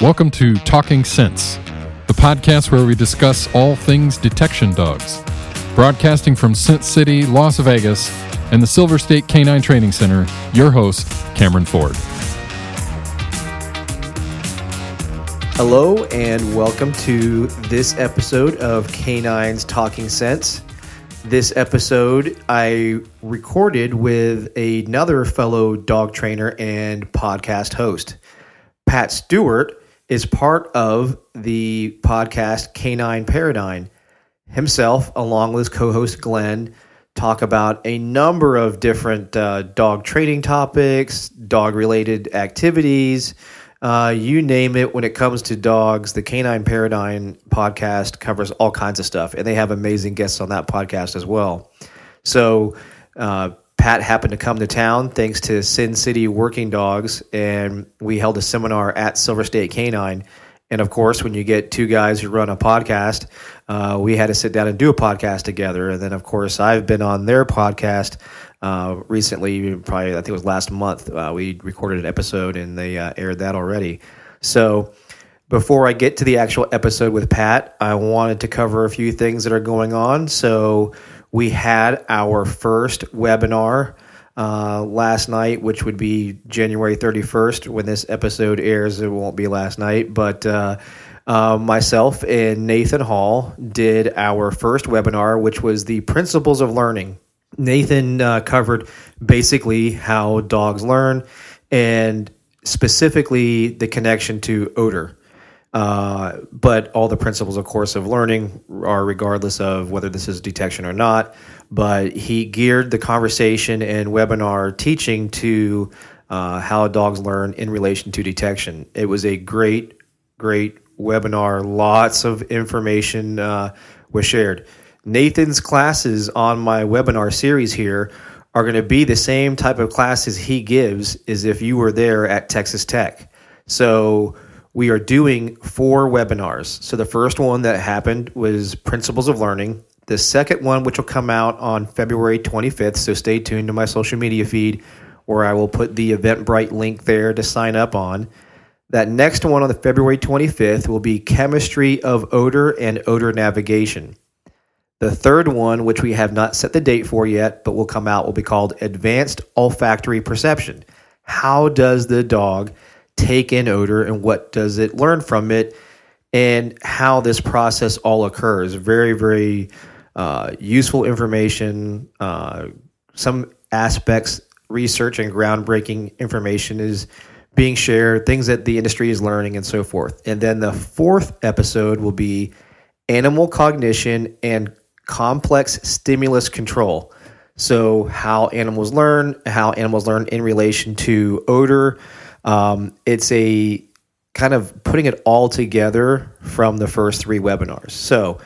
Welcome to Talking Sense, the podcast where we discuss all things detection dogs. Broadcasting from Scent City, Las Vegas, and the Silver State Canine Training Center, your host, Cameron Ford. Hello, and welcome to this episode of Canines Talking Sense. This episode I recorded with another fellow dog trainer and podcast host. Pat Stewart is part of the podcast Canine Paradigm. Himself, along with his co host Glenn, talk about a number of different uh, dog training topics, dog related activities. Uh, you name it when it comes to dogs. The Canine Paradigm podcast covers all kinds of stuff, and they have amazing guests on that podcast as well. So, uh, Pat happened to come to town thanks to Sin City Working Dogs, and we held a seminar at Silver State Canine. And of course, when you get two guys who run a podcast, uh, we had to sit down and do a podcast together. And then, of course, I've been on their podcast uh, recently. Probably, I think it was last month. Uh, we recorded an episode and they uh, aired that already. So, before I get to the actual episode with Pat, I wanted to cover a few things that are going on. So, we had our first webinar uh, last night, which would be January 31st. When this episode airs, it won't be last night, but uh, uh, myself and Nathan Hall did our first webinar, which was the principles of learning. Nathan uh, covered basically how dogs learn and specifically the connection to odor. Uh, but all the principles, of course, of learning are regardless of whether this is detection or not. But he geared the conversation and webinar teaching to uh, how dogs learn in relation to detection. It was a great, great webinar. Lots of information uh, was shared. Nathan's classes on my webinar series here are going to be the same type of classes he gives as if you were there at Texas Tech. So we are doing four webinars. So the first one that happened was Principles of Learning. The second one, which will come out on February 25th, so stay tuned to my social media feed where I will put the Eventbrite link there to sign up on. That next one on the February 25th will be Chemistry of Odor and Odor Navigation. The third one, which we have not set the date for yet, but will come out, will be called Advanced Olfactory Perception. How does the dog take in odor and what does it learn from it and how this process all occurs. Very, very uh, useful information. Uh, some aspects, research and groundbreaking information is being shared, things that the industry is learning, and so forth. And then the fourth episode will be animal cognition and complex stimulus control. So, how animals learn, how animals learn in relation to odor, um, it's a kind of putting it all together from the first three webinars. So,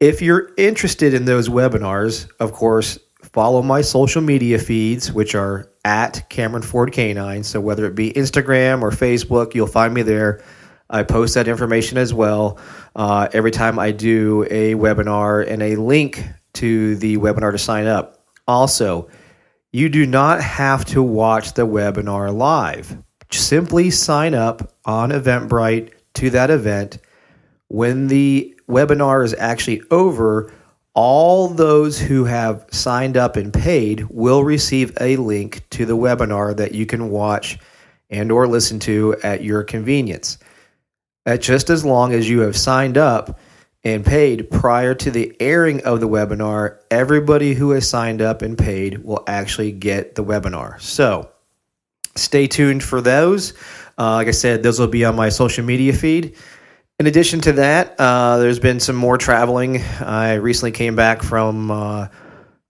if you're interested in those webinars, of course, follow my social media feeds, which are at Cameron Ford Canine. So, whether it be Instagram or Facebook, you'll find me there. I post that information as well uh, every time I do a webinar and a link to the webinar to sign up. Also, you do not have to watch the webinar live simply sign up on Eventbrite to that event. When the webinar is actually over, all those who have signed up and paid will receive a link to the webinar that you can watch and or listen to at your convenience. At just as long as you have signed up and paid prior to the airing of the webinar, everybody who has signed up and paid will actually get the webinar. So, stay tuned for those. Uh, like I said, those will be on my social media feed. In addition to that, uh, there's been some more traveling. I recently came back from uh,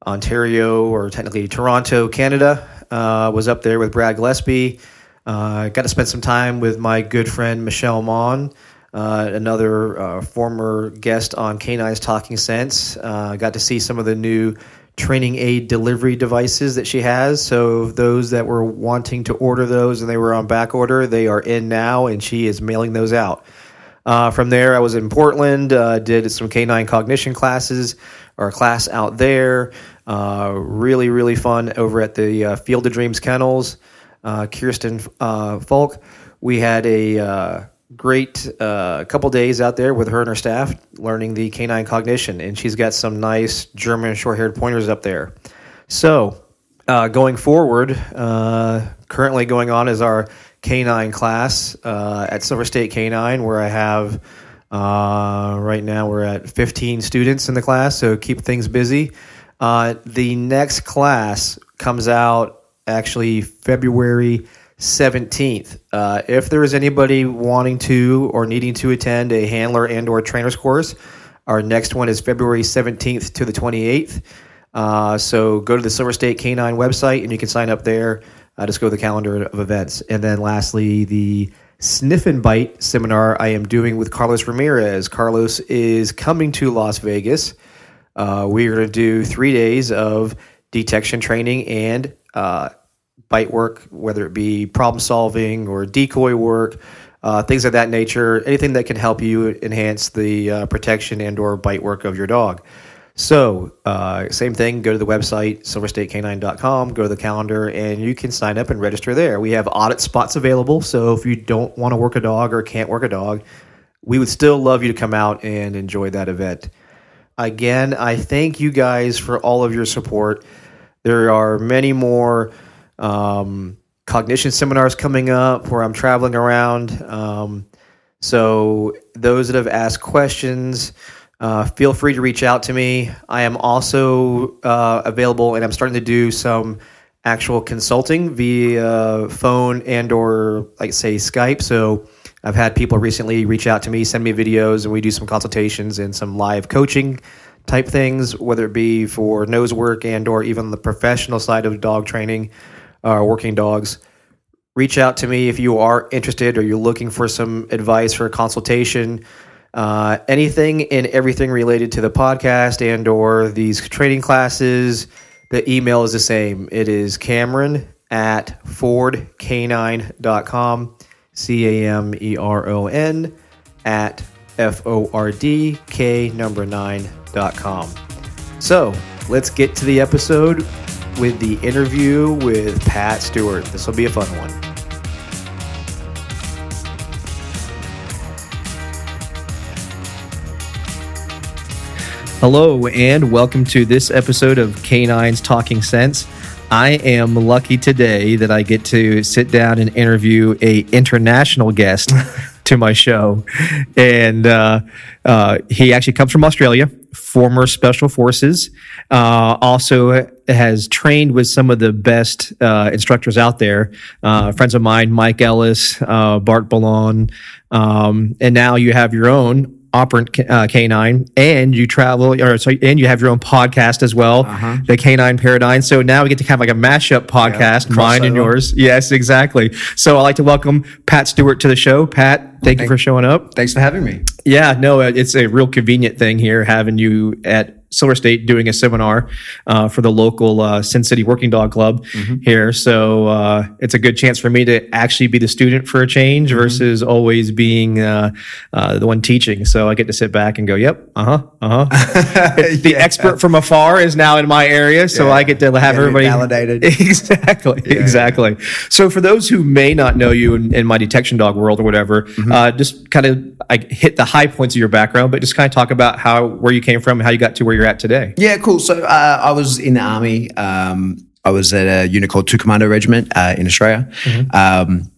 Ontario, or technically Toronto, Canada. Uh, was up there with Brad Gillespie. Uh, got to spend some time with my good friend Michelle Mon, uh, another former guest on Canines Talking Sense. got to see some of the new training aid delivery devices that she has. So those that were wanting to order those and they were on back order, they are in now, and she is mailing those out. Uh, from there, I was in Portland, uh, did some canine cognition classes or a class out there. Uh, really, really fun over at the uh, Field of Dreams Kennels. Uh, Kirsten uh, Falk. We had a great uh, couple days out there with her and her staff learning the canine cognition, and she's got some nice German short-haired pointers up there. So, uh, going forward, uh, currently going on is our canine class uh, at Silver State Canine, where I have uh, right now we're at 15 students in the class, so keep things busy. Uh, the next class comes out actually February 17th. Uh, if there is anybody wanting to or needing to attend a handler and or trainer's course, our next one is February 17th to the 28th. Uh, so go to the Silver State Canine website and you can sign up there. Uh, just go to the calendar of events. And then lastly, the Sniff and Bite seminar I am doing with Carlos Ramirez. Carlos is coming to Las Vegas. Uh, we're going to do three days of detection training and uh, bite work, whether it be problem solving or decoy work, uh, things of that nature. Anything that can help you enhance the uh, protection and or bite work of your dog. So, uh, same thing, go to the website, silverstatecanine.com, go to the calendar, and you can sign up and register there. We have audit spots available. So, if you don't want to work a dog or can't work a dog, we would still love you to come out and enjoy that event. Again, I thank you guys for all of your support. There are many more um, cognition seminars coming up where I'm traveling around. Um, so, those that have asked questions, uh, feel free to reach out to me. I am also uh, available, and I'm starting to do some actual consulting via phone and or like say Skype. So I've had people recently reach out to me, send me videos, and we do some consultations and some live coaching type things, whether it be for nose work and or even the professional side of dog training uh, working dogs. Reach out to me if you are interested or you're looking for some advice for a consultation. Uh, anything and everything related to the podcast and or these training classes, the email is the same. It is Cameron at fordcanine.com, C-A-M-E-R-O-N at F-O-R-D-K number nine dot com. So let's get to the episode with the interview with Pat Stewart. This will be a fun one. Hello, and welcome to this episode of Canines Talking Sense. I am lucky today that I get to sit down and interview a international guest to my show, and uh, uh, he actually comes from Australia, former Special Forces. Uh, also has trained with some of the best uh, instructors out there. Uh, friends of mine, Mike Ellis, uh, Bart Bellon, um, and now you have your own operant uh, canine and you travel or sorry, and you have your own podcast as well Uh-huh. the canine paradigm so now we get to have like a mashup podcast mine and yours yes exactly so i'd like to welcome pat stewart to the show pat thank you for showing up Thanks for having me. yeah, no, it's a real convenient thing here having you at Silver State doing a seminar uh, for the local uh, Sin City Working Dog Club here. So uh, it's a good chance for me to actually be the student for a change versus always being uh, uh, the one teaching. So I get to sit back and go, "Yep, uh huh, uh huh." the expert from afar is now in my area, so Yeah. I get to have Yeah, everybody validated. exactly, exactly. So for those who may not know you in, in my detection dog world or whatever, Mm-hmm. uh, just kind of I hit the high points of your background, but just kind of talk about how where you came from, how you got to where you're at today. Yeah, cool. So uh, I was in the army. Um, I was at a unit called Two Commando Regiment uh, in Australia. Um,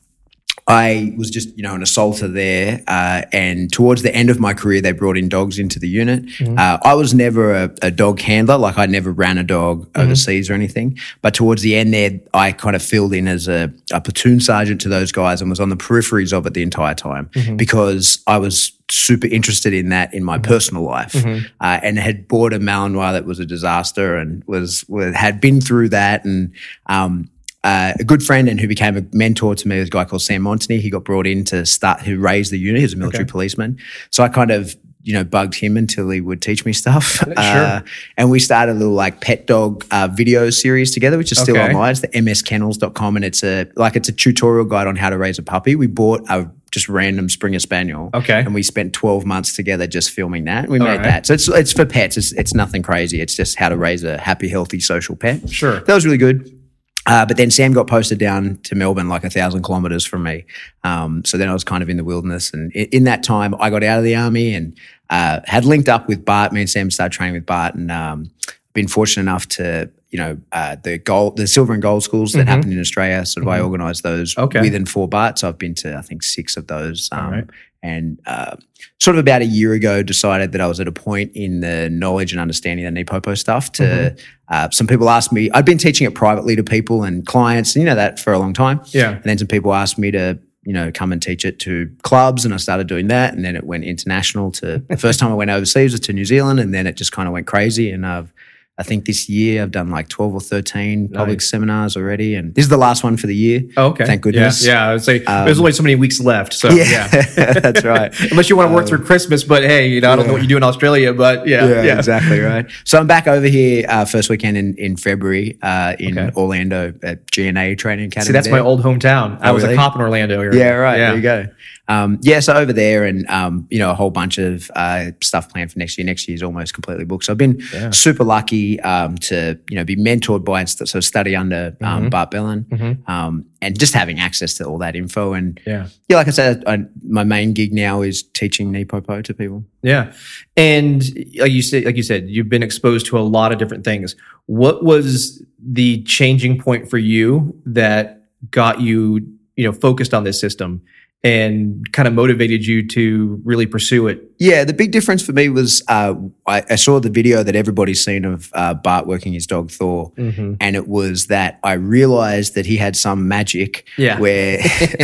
I was just, you know, an assaulter there. Uh, and towards the end of my career, they brought in dogs into the unit. Uh, I was never a, a dog handler. Like I never ran a dog overseas or anything. But towards the end there, I kind of filled in as a, a platoon sergeant to those guys and was on the peripheries of it the entire time because I was super interested in that in my personal life uh, and had bought a Malinois that was a disaster and was, was had been through that and um, uh, a good friend and who became a mentor to me was a guy called Sam Montany. He got brought in to start, who raised the unit. He was a military policeman. So I kind of, you know, bugged him until he would teach me stuff. Uh, and we started a little like pet dog uh, video series together, which is still Okay. online. It's the mskennels.com and it's a, like, it's a tutorial guide on how to raise a puppy. We bought a just random Springer Spaniel. Okay. And we spent 12 months together just filming that. We made right. that. So it's, it's for pets. It's, it's nothing crazy. It's just how to raise a happy, healthy, social pet. Sure. That was really good. Uh, but then Sam got posted down to Melbourne, like a thousand kilometers from me. Um, so then I was kind of in the wilderness. And in, in that time, I got out of the army and uh, had linked up with Bart. Me and Sam started training with Bart, and um, been fortunate enough to, you know, uh, the gold, the silver and gold schools that happened in Australia. Sort of, I organised those Okay. with and for Bart. So I've been to, I think, six of those. Um, right. And uh, sort of about a year ago, decided that I was at a point in the knowledge and understanding of NePoPo stuff. To uh, some people asked me, I'd been teaching it privately to people and clients, and you know that for a long time. Yeah. And then some people asked me to, you know, come and teach it to clubs, and I started doing that. And then it went international. To the first time I went overseas was to New Zealand, and then it just kind of went crazy. And I've, I think this year I've done like twelve or thirteen public seminars already, and this is the last one for the year. Oh, okay. Thank goodness. Yeah, yeah I would say there's only so many weeks left. So Yeah, yeah. that's right. Unless you want to work through Christmas, but hey, you know, I don't know what you do in Australia, but yeah, yeah, yeah. exactly right. So I'm back over here uh, first weekend in in February uh, in Okay. Orlando at GNA Training Academy. See, that's my old hometown. I was really? a cop in Orlando. area. Yeah, right. Yeah. There you go. Um, yeah, so over there, and um, you know, a whole bunch of uh, stuff planned for next year. Next year is almost completely booked. So I've been super lucky um, to you know be mentored by and st- so study under Mm-hmm. um, Bart Bellon, um, and just having access to all that info. And Yeah. yeah, like I said, I, my main gig now is teaching NePoPo to people. Yeah. And like you said, like you said, you've been exposed to a lot of different things. What was the changing point for you that got you, you know, focused on this system and kind of motivated you to really pursue it? Yeah, the big difference for me was uh, I, I saw the video that everybody's seen of uh, Bart working his dog Thor, Mm-hmm. and it was that I realized that he had some magic Yeah. where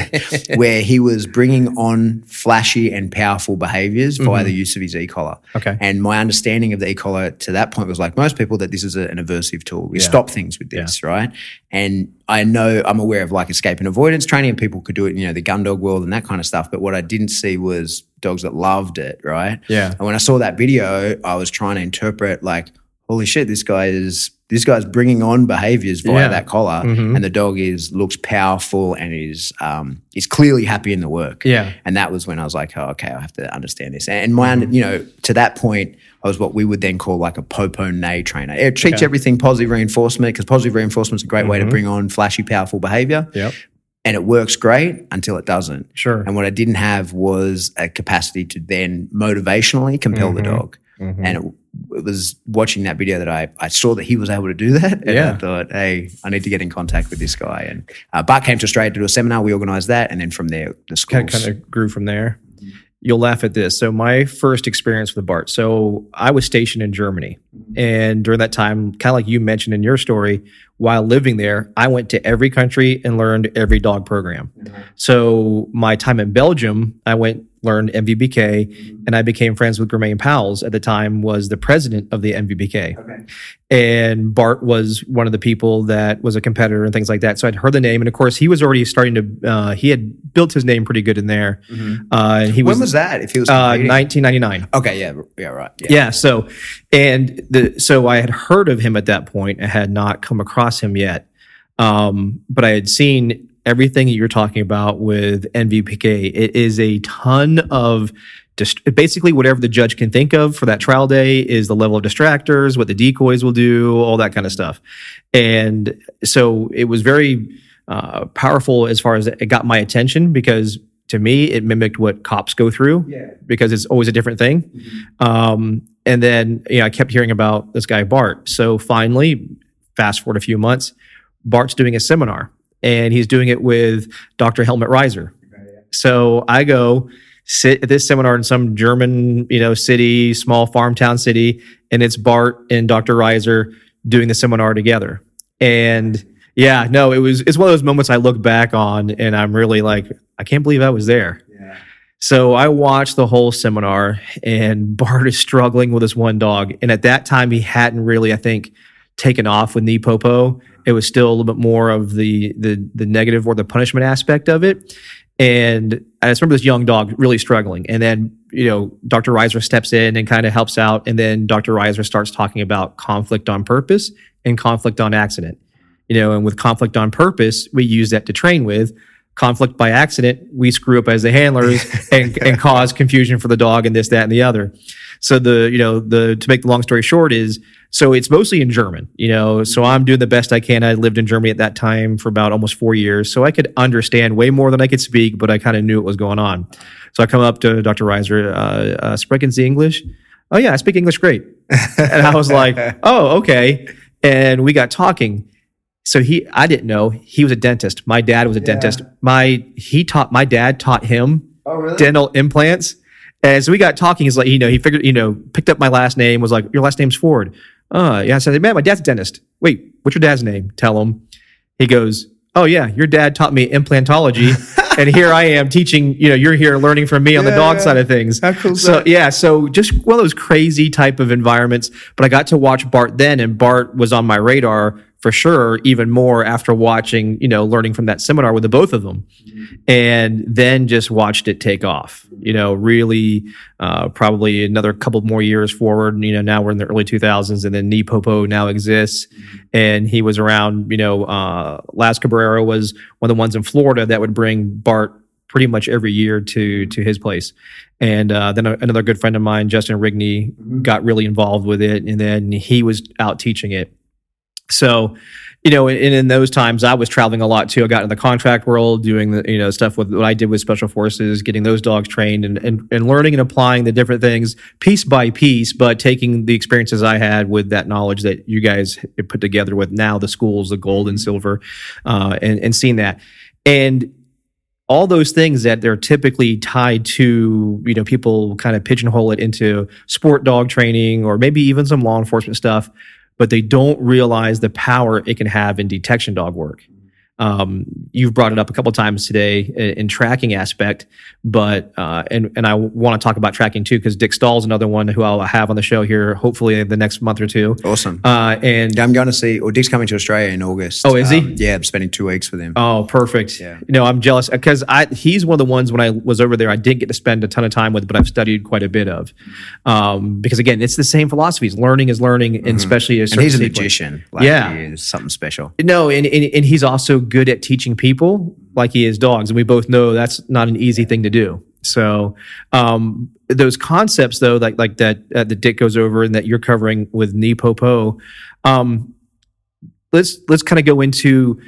where he was bringing on flashy and powerful behaviors via the use of his e-collar. Mm-hmm. Okay. And my understanding of the e-collar to that point was like most people that this is a, an aversive tool. We stop things with this, right? And I know I'm aware of like escape and avoidance training and people could do it in, you know, the gun dog world and that kind of stuff. But what I didn't see was dogs that loved it, right? Yeah. And when I saw that video, I was trying to interpret like, holy shit, this guy is this guy's bringing on behaviors via Yeah. that collar, Mhm. and the dog is looks powerful and is um, is clearly happy in the work. Yeah. And that was when I was like, oh, okay, I have to understand this. And my, under you know, to that point, I was what we would then call like a popo nay trainer. It teach Okay. Mm-hmm. everything positive reinforcement because positive reinforcement is a great way to bring on flashy, powerful behavior. Yep. And it works great until it doesn't. Sure. And what I didn't have was a capacity to then motivationally compel the Mhm. dog. Mhm. And it, it was watching that video that I, I saw that he was able to do that. And Yeah. I thought, hey, I need to get in contact with this guy. And uh, Bart came to Australia to do a seminar. We organized that. And then from there, the schools. kind of grew from there. You'll laugh at this. So my first experience with Bart. So I was stationed in Germany, and during that time, kind of like you mentioned in your story, while living there, I went to every country and learned every dog program. Mm-hmm. So my time in Belgium, I went learned NVBK, and I became friends with Germain Powles. At the time, was the president of the NVBK and Bart was one of the people that was a competitor and things like that. So I'd heard the name, and of course, he was already starting to. Uh, he had built his name pretty good in there. Uh, and he when was, was that? If he was uh, 1999. Okay, yeah, yeah, right. Yeah. Yeah. So, and the so I had heard of him at that point. I had not come across him yet, um, but I had seen everything that you're talking about with NVBK. It is a ton of. Dist- basically, whatever the judge can think of for that trial day is the level of distractors, what the decoys will do, all that kind of stuff. And so it was very uh, powerful as far as it got my attention because to me, it mimicked what cops go through because it's always a different thing. Um, and then, you know, I kept hearing about this guy, Bart. So finally, fast forward a few months, Bart's doing a seminar and he's doing it with Dr. Helmut Raiser. So I go sit at this seminar in some German, you know, city, small farm town city, and it's Bart and Dr. Raiser doing the seminar together. And yeah, no, it was it's one of those moments I look back on and I'm really like, I can't believe I was there. So I watched the whole seminar and Bart is struggling with this one dog. And at that time he hadn't really, I think, taken off with NePoPo. It was still a little bit more of the the the negative or the punishment aspect of it. And I just remember this young dog really struggling. And then, you know, Dr. Raiser steps in and kind of helps out. And then Dr. Raiser starts talking about conflict on purpose and conflict on accident. You know, and with conflict on purpose, we use that to train with. Conflict by accident, we screw up as the handlers and, and cause confusion for the dog and this, that, and the other. So the you know the to make the long story short is so it's mostly in German. You know, so I'm doing the best I can. I lived in Germany at that time for about almost four years, so I could understand way more than I could speak, but I kind of knew what was going on. So I come up to Dr. Raiser, uh, uh, sprechen Sie English? Oh yeah, I speak English great. and I was like, oh okay. And we got talking. So he, I didn't know he was a dentist. My dad was a dentist. My he taught my dad taught him dental implants. And so we got talking. He's like, you know, he figured, you know, picked up my last name. Was like, your last name's Ford. Uh, yeah. I said, man, my dad's a dentist. Wait, what's your dad's name? Tell him. He goes, oh yeah, your dad taught me implantology, and here I am teaching. You know, you're here learning from me on the dog Yeah. side of things. How cool So that? yeah, so just one of those crazy type of environments. But I got to watch Bart then, and Bart was on my radar for sure, even more after watching, you know, learning from that seminar with the both of them, and then just watched it take off. You know, really, uh, probably another couple more years forward. You know, now we're in the early 2000s, and then Popo now exists, and he was around. You know, uh, Las Cabrera was one of the ones in Florida that would bring Bart pretty much every year to to his place. And uh, then a, another good friend of mine, Justin Rigney, got really involved with it, and then he was out teaching it. So, you know, and in those times, I was traveling a lot too. I got in the contract world, doing the you know stuff with what I did with special forces, getting those dogs trained, and and, and learning and applying the different things piece by piece, but taking the experiences I had with that knowledge that you guys put together with now the schools, the gold and silver, uh, and and seeing that, and all those things that they're typically tied to, you know, people kind of pigeonhole it into sport dog training or maybe even some law enforcement stuff, but they don't realize the power it can have in detection dog work. Um, you've brought it up a couple times today in, in tracking aspect, but uh, and and I want to talk about tracking too because Dick Stahl's another one who I'll have on the show here hopefully in the next month or two. Awesome. Uh, and Yeah, I'm going to see, or Dick's coming to Australia in August. Oh, is he? Um, yeah, I'm spending two weeks with him. Oh, perfect. Yeah. You know, I'm jealous because I he's one of the ones when I was over there I didn't get to spend a ton of time with, but I've studied quite a bit of. Um, because again, it's the same philosophies. Learning is learning, and especially a Mm-hmm. and he's a sequence. magician. Like, Yeah. Is something special. No, and, and and he's also good at teaching people like he is dogs, and we both know that's not an easy thing to do. So, um, those concepts though, like like that uh, that Dick goes over and that you're covering with NePoPo, um, let's let's kind of go into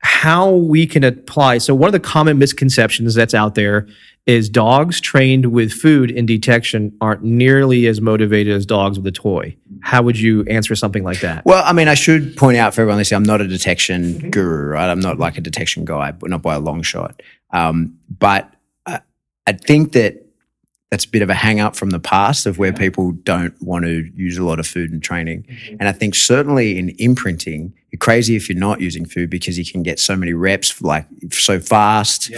how we can apply. So, one of the common misconceptions that's out there is dogs trained with food in detection aren't nearly as motivated as dogs with a toy. How would you answer something like that? Well, I mean, I should point out for everyone listening, I'm not a detection guru, right? I'm not like a detection guy, but not by a long shot. Um, but I, I think that that's a bit of a hang up from the past of where people don't want to use a lot of food in training. And I think certainly in imprinting, you're crazy if you're not using food because you can get so many reps like so fast.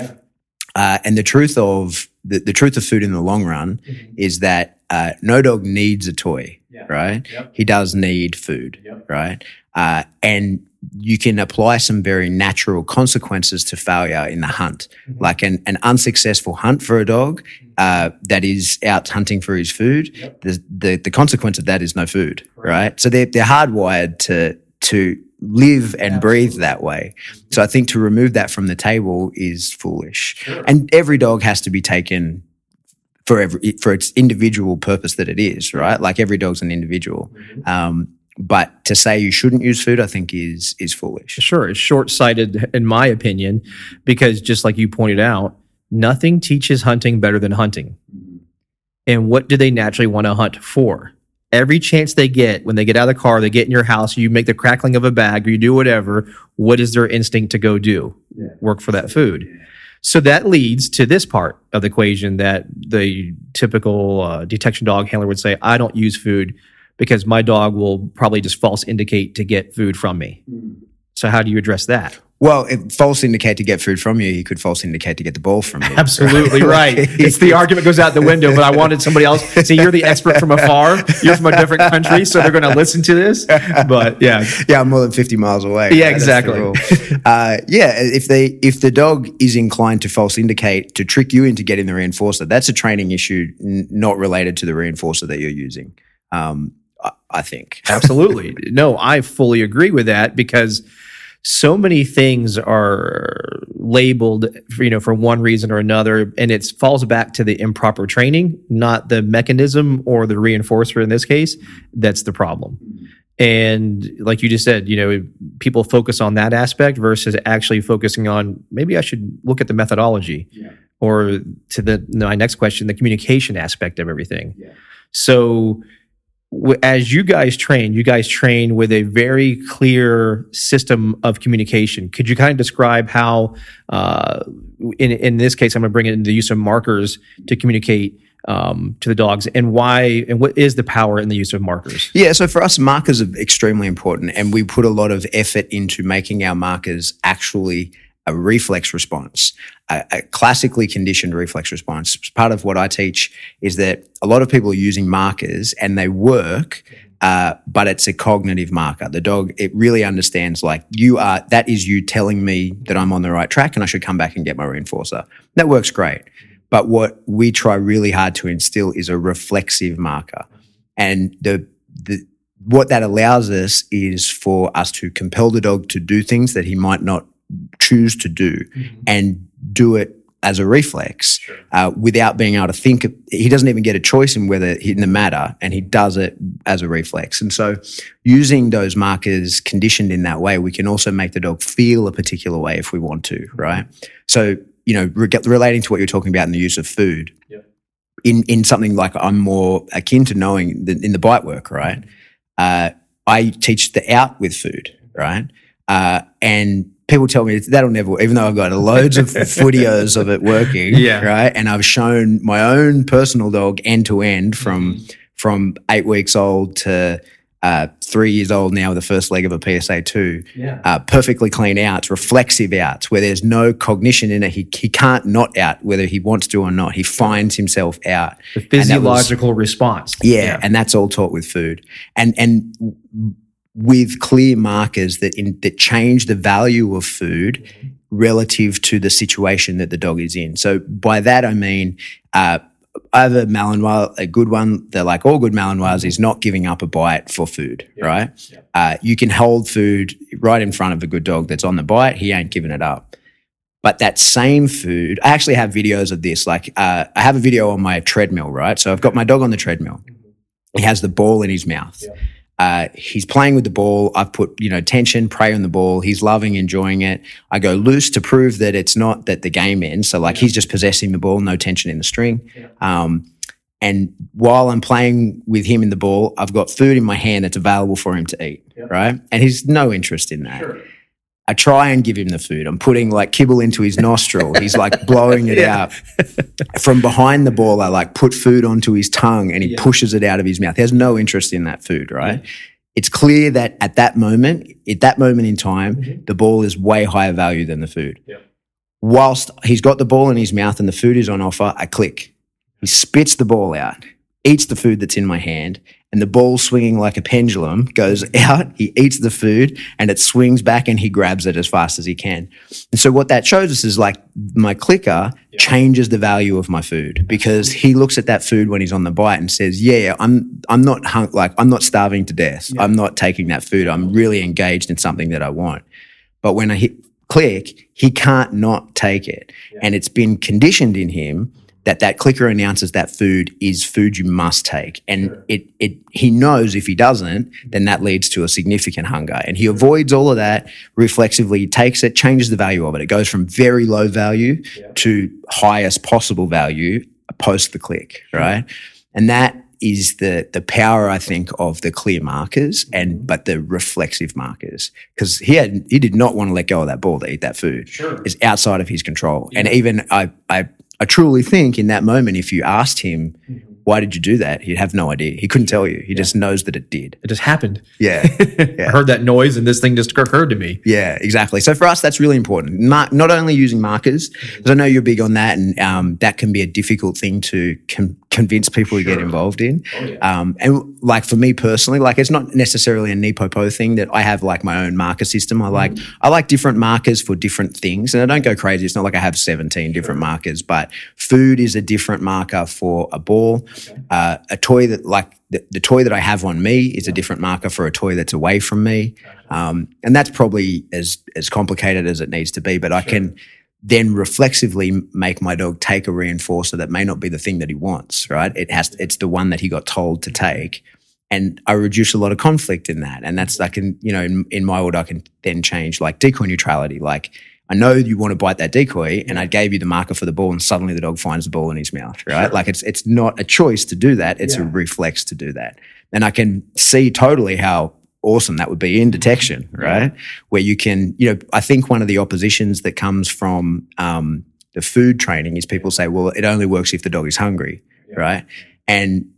Uh, and the truth of the, the truth of food in the long run is that uh, no dog needs a toy, right? He does need food, right? Uh, and you can apply some very natural consequences to failure in the hunt, like an, an unsuccessful hunt for a dog uh, that is out hunting for his food. The, the the consequence of that is no food, right? So they're they're hardwired to to live and breathe that way. So I think to remove that from the table is foolish. And every dog has to be taken for every for its individual purpose that it is, right? Like every dog's an individual. Um, but to say you shouldn't use food, I think is is foolish. Sure, it's short sighted in my opinion, because just like you pointed out, nothing teaches hunting better than hunting. And what do they naturally want to hunt for? Every chance they get, when they get out of the car, they get in your house, you make the crackling of a bag or you do whatever, what is their instinct to go do? Work for that food. So that leads to this part of the equation that the typical uh, detection dog handler would say, I don't use food because my dog will probably just false indicate to get food from me. So how do you address that? Well, if false indicate to get food from you, he could false indicate to get the ball from you. Absolutely right. It's the argument goes out the window, but I wanted somebody else. See, you're the expert from afar. You're from a different country, so they're going to listen to this. But yeah, yeah, I'm more than 50 miles away. Yeah, right? Exactly. uh, yeah, if they if the dog is inclined to false indicate to trick you into getting the reinforcer, that's a training issue, n- not related to the reinforcer that you're using. Um, I, I think. absolutely. No, I fully agree with that because so many things are labeled, for, you know, for one reason or another, and it falls back to the improper training, not the mechanism or the reinforcer in this case. That's the problem. And like you just said, you know, people focus on that aspect versus actually focusing on maybe I should look at the methodology Yeah. or to the my next question, the communication aspect of everything. Yeah. So as you guys train, you guys train with a very clear system of communication. Could you kind of describe how, uh, in in this case, I'm going to bring it into the use of markers to communicate um, to the dogs, and why, and what is the power in the use of markers? Yeah, so for us, markers are extremely important, and we put a lot of effort into making our markers actually a reflex response, a, a classically conditioned reflex response. Part of what I teach is that a lot of people are using markers and they work. Uh, but it's a cognitive marker. The dog, it really understands like you are, that is you telling me that I'm on the right track and I should come back and get my reinforcer. That works great. But what we try really hard to instill is a reflexive marker. And the, the, what that allows us is for us to compel the dog to do things that he might not choose to do and do it as a reflex uh, without being able to think. He doesn't even get a choice in whether in the matter, and he does it as a reflex. And so, using those markers conditioned in that way, we can also make the dog feel a particular way if we want to, right? So, you know, re- relating to what you're talking about in the use of food, in in something like I'm more akin to knowing the, in the bite work, right? Uh, I teach the out with food, right? Uh, and people tell me that'll never work, even though I've got loads of videos of it working, Yeah. right? And I've shown my own personal dog end to end from from eight weeks old to uh, three years old now with the first leg of a PSA two, Yeah. uh, perfectly clean outs, reflexive outs, where there's no cognition in it. He, he can't not out whether he wants to or not. He finds himself out. The that was- physiological response. yeah, and that's all taught with food, and and with clear markers that in, that change the value of food relative to the situation that the dog is in. So by that I mean. Uh, I have a Malinois, a good one. They're like all good Malinois is not giving up a bite for food, right? Uh, you can hold food right in front of a good dog that's on the bite. He ain't giving it up. But that same food, I actually have videos of this. Like, uh, I have a video on my treadmill, right? So I've got my dog on the treadmill. He has the ball in his mouth. Uh, he's playing with the ball. I've put, you know, tension, prey on the ball. He's loving, enjoying it. I go loose to prove that it's not that the game ends. So like he's just possessing the ball, no tension in the string. Um, and while I'm playing with him in the ball, I've got food in my hand that's available for him to eat, right? And he's no interest in that. I try and give him the food. I'm putting like kibble into his nostril. He's like blowing it out. From behind the ball, I like put food onto his tongue and he pushes it out of his mouth. He has no interest in that food, right? It's clear that at that moment, at that moment in time, mm-hmm. the ball is way higher value than the food. Whilst he's got the ball in his mouth and the food is on offer, I click. He spits the ball out, eats the food that's in my hand, and the ball swinging like a pendulum goes out. He eats the food and it swings back and he grabs it as fast as he can. And so what that shows us is like my clicker changes the value of my food because he looks at that food when he's on the bite and says, "Yeah, I'm I'm not hung, like I'm not starving to death. I'm not taking that food. I'm really engaged in something that I want." But when I hit click, he can't not take it. And it's been conditioned in him that that clicker announces that food is food you must take. And it, it, he knows if he doesn't, then that leads to a significant hunger. And he avoids all of that reflexively, takes it, changes the value of it. It goes from very low value to highest possible value post the click, right? And that is the the power I think of the clear markers mm-hmm. and but the reflexive markers because he had he did not want to let go of that ball to eat that food. Sure, it's outside of his control. And even I I I truly think in that moment, if you asked him why did you do that, he'd have no idea. He couldn't tell you. He just knows that it did. It just happened. Yeah, I heard that noise and this thing just occurred to me. Yeah, exactly. So for us, that's really important. Not only using markers, because I know you're big on that, and um, that can be a difficult thing to com- convince people to get involved in. Um, and like for me personally, like it's not necessarily a NePoPo thing that I have like my own marker system. I like I like different markers for different things, and I don't go crazy. It's not like I have seventeen different markers, but food is a different marker for a ball. Uh, a toy that like the, the toy that I have on me is a different marker for a toy that's away from me, um, and that's probably as as complicated as it needs to be. But I can then reflexively make my dog take a reinforcer that may not be the thing that he wants, right? It has, it's the one that he got told to take. And I reduce a lot of conflict in that. And that's, I can, you know, in, in my world, I can then change like decoy neutrality. Like, I know you want to bite that decoy and I gave you the marker for the ball and suddenly the dog finds the ball in his mouth, right? Sure. Like it's, it's not a choice to do that. It's yeah. a reflex to do that. And I can see totally how awesome that would be in detection, right? Where you can, you know, I think one of the oppositions that comes from um, the food training is people say, well, it only works if the dog is hungry, yeah. right? And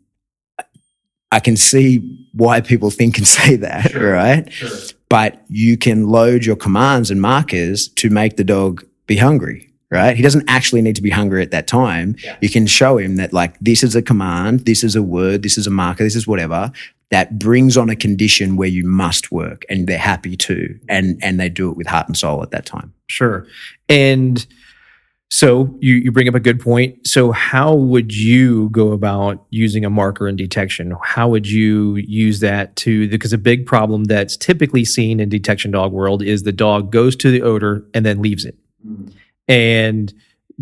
I can see why people think and say that, sure. right? Sure. But you can load your commands and markers to make the dog be hungry, right? He doesn't actually need to be hungry at that time. Yeah. You can show him that like this is a command, this is a word, this is a marker, this is whatever that brings on a condition where you must work and they're happy to and and they do it with heart and soul at that time. Sure. And so you, you bring up a good point. So how would you go about using a marker in detection? How would you use that to because a big problem that's typically seen in detection dog world is the dog goes to the odor and then leaves it. Mm-hmm. And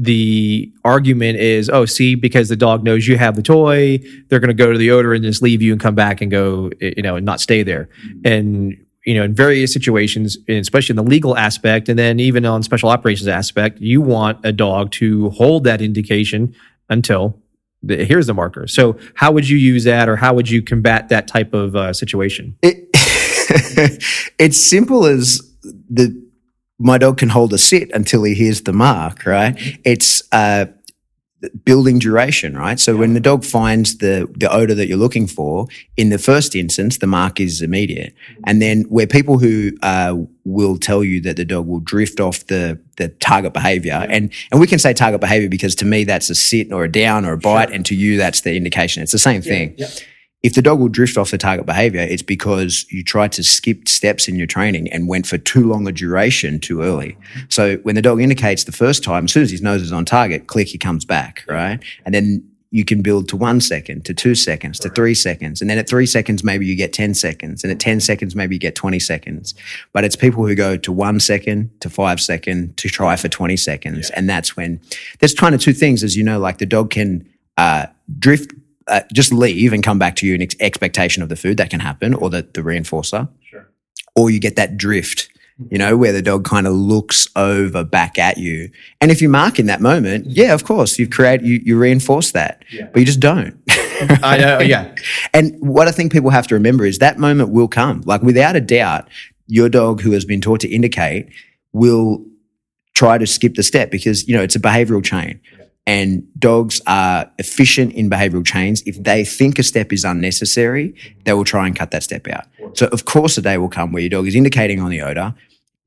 the argument is, oh, see, because the dog knows you have the toy, they're going to go to the odor and just leave you and come back and go, you know, and not stay there. Mm-hmm. And you know, in various situations, especially in the legal aspect, and then even on special operations aspect, you want a dog to hold that indication until the, here's the marker. So, how would you use that, or how would you combat that type of uh, situation? It, it's simple as the my dog can hold a sit until he hears the mark, right? It's uh, building duration, right? So yeah. when the dog finds the the odor that you're looking for, in the first instance, the mark is immediate, and then where people who uh, will tell you that the dog will drift off the the target behavior, yeah. and and we can say target behavior because to me that's a sit or a down or a bite, sure. and to you that's the indication. It's the same thing. If the dog will drift off the target behavior, it's because you tried to skip steps in your training and went for too long a duration too early. So when the dog indicates the first time, as soon as his nose is on target, click, he comes back, right? And then you can build to one second, to two seconds, to three seconds. And then at three seconds, maybe you get 10 seconds. And at 10 seconds, maybe you get 20 seconds. But it's people who go to one second, to five second, to try for 20 seconds. Yeah. And that's when there's kind of two things, as you know, like the dog can uh, drift uh, just leave and come back to you in ex- expectation of the food that can happen or the, the reinforcer. Sure. Or you get that drift, you know, where the dog kind of looks over back at you. And if you mark in that moment, yeah, of course, you've created, you, you reinforce that, yeah. but you just don't. I know, yeah. And what I think people have to remember is that moment will come. Like without a doubt, your dog who has been taught to indicate will try to skip the step because, you know, it's a behavioral chain. And dogs are efficient in behavioral chains. If they think a step is unnecessary, they will try and cut that step out. So, of course, a day will come where your dog is indicating on the odor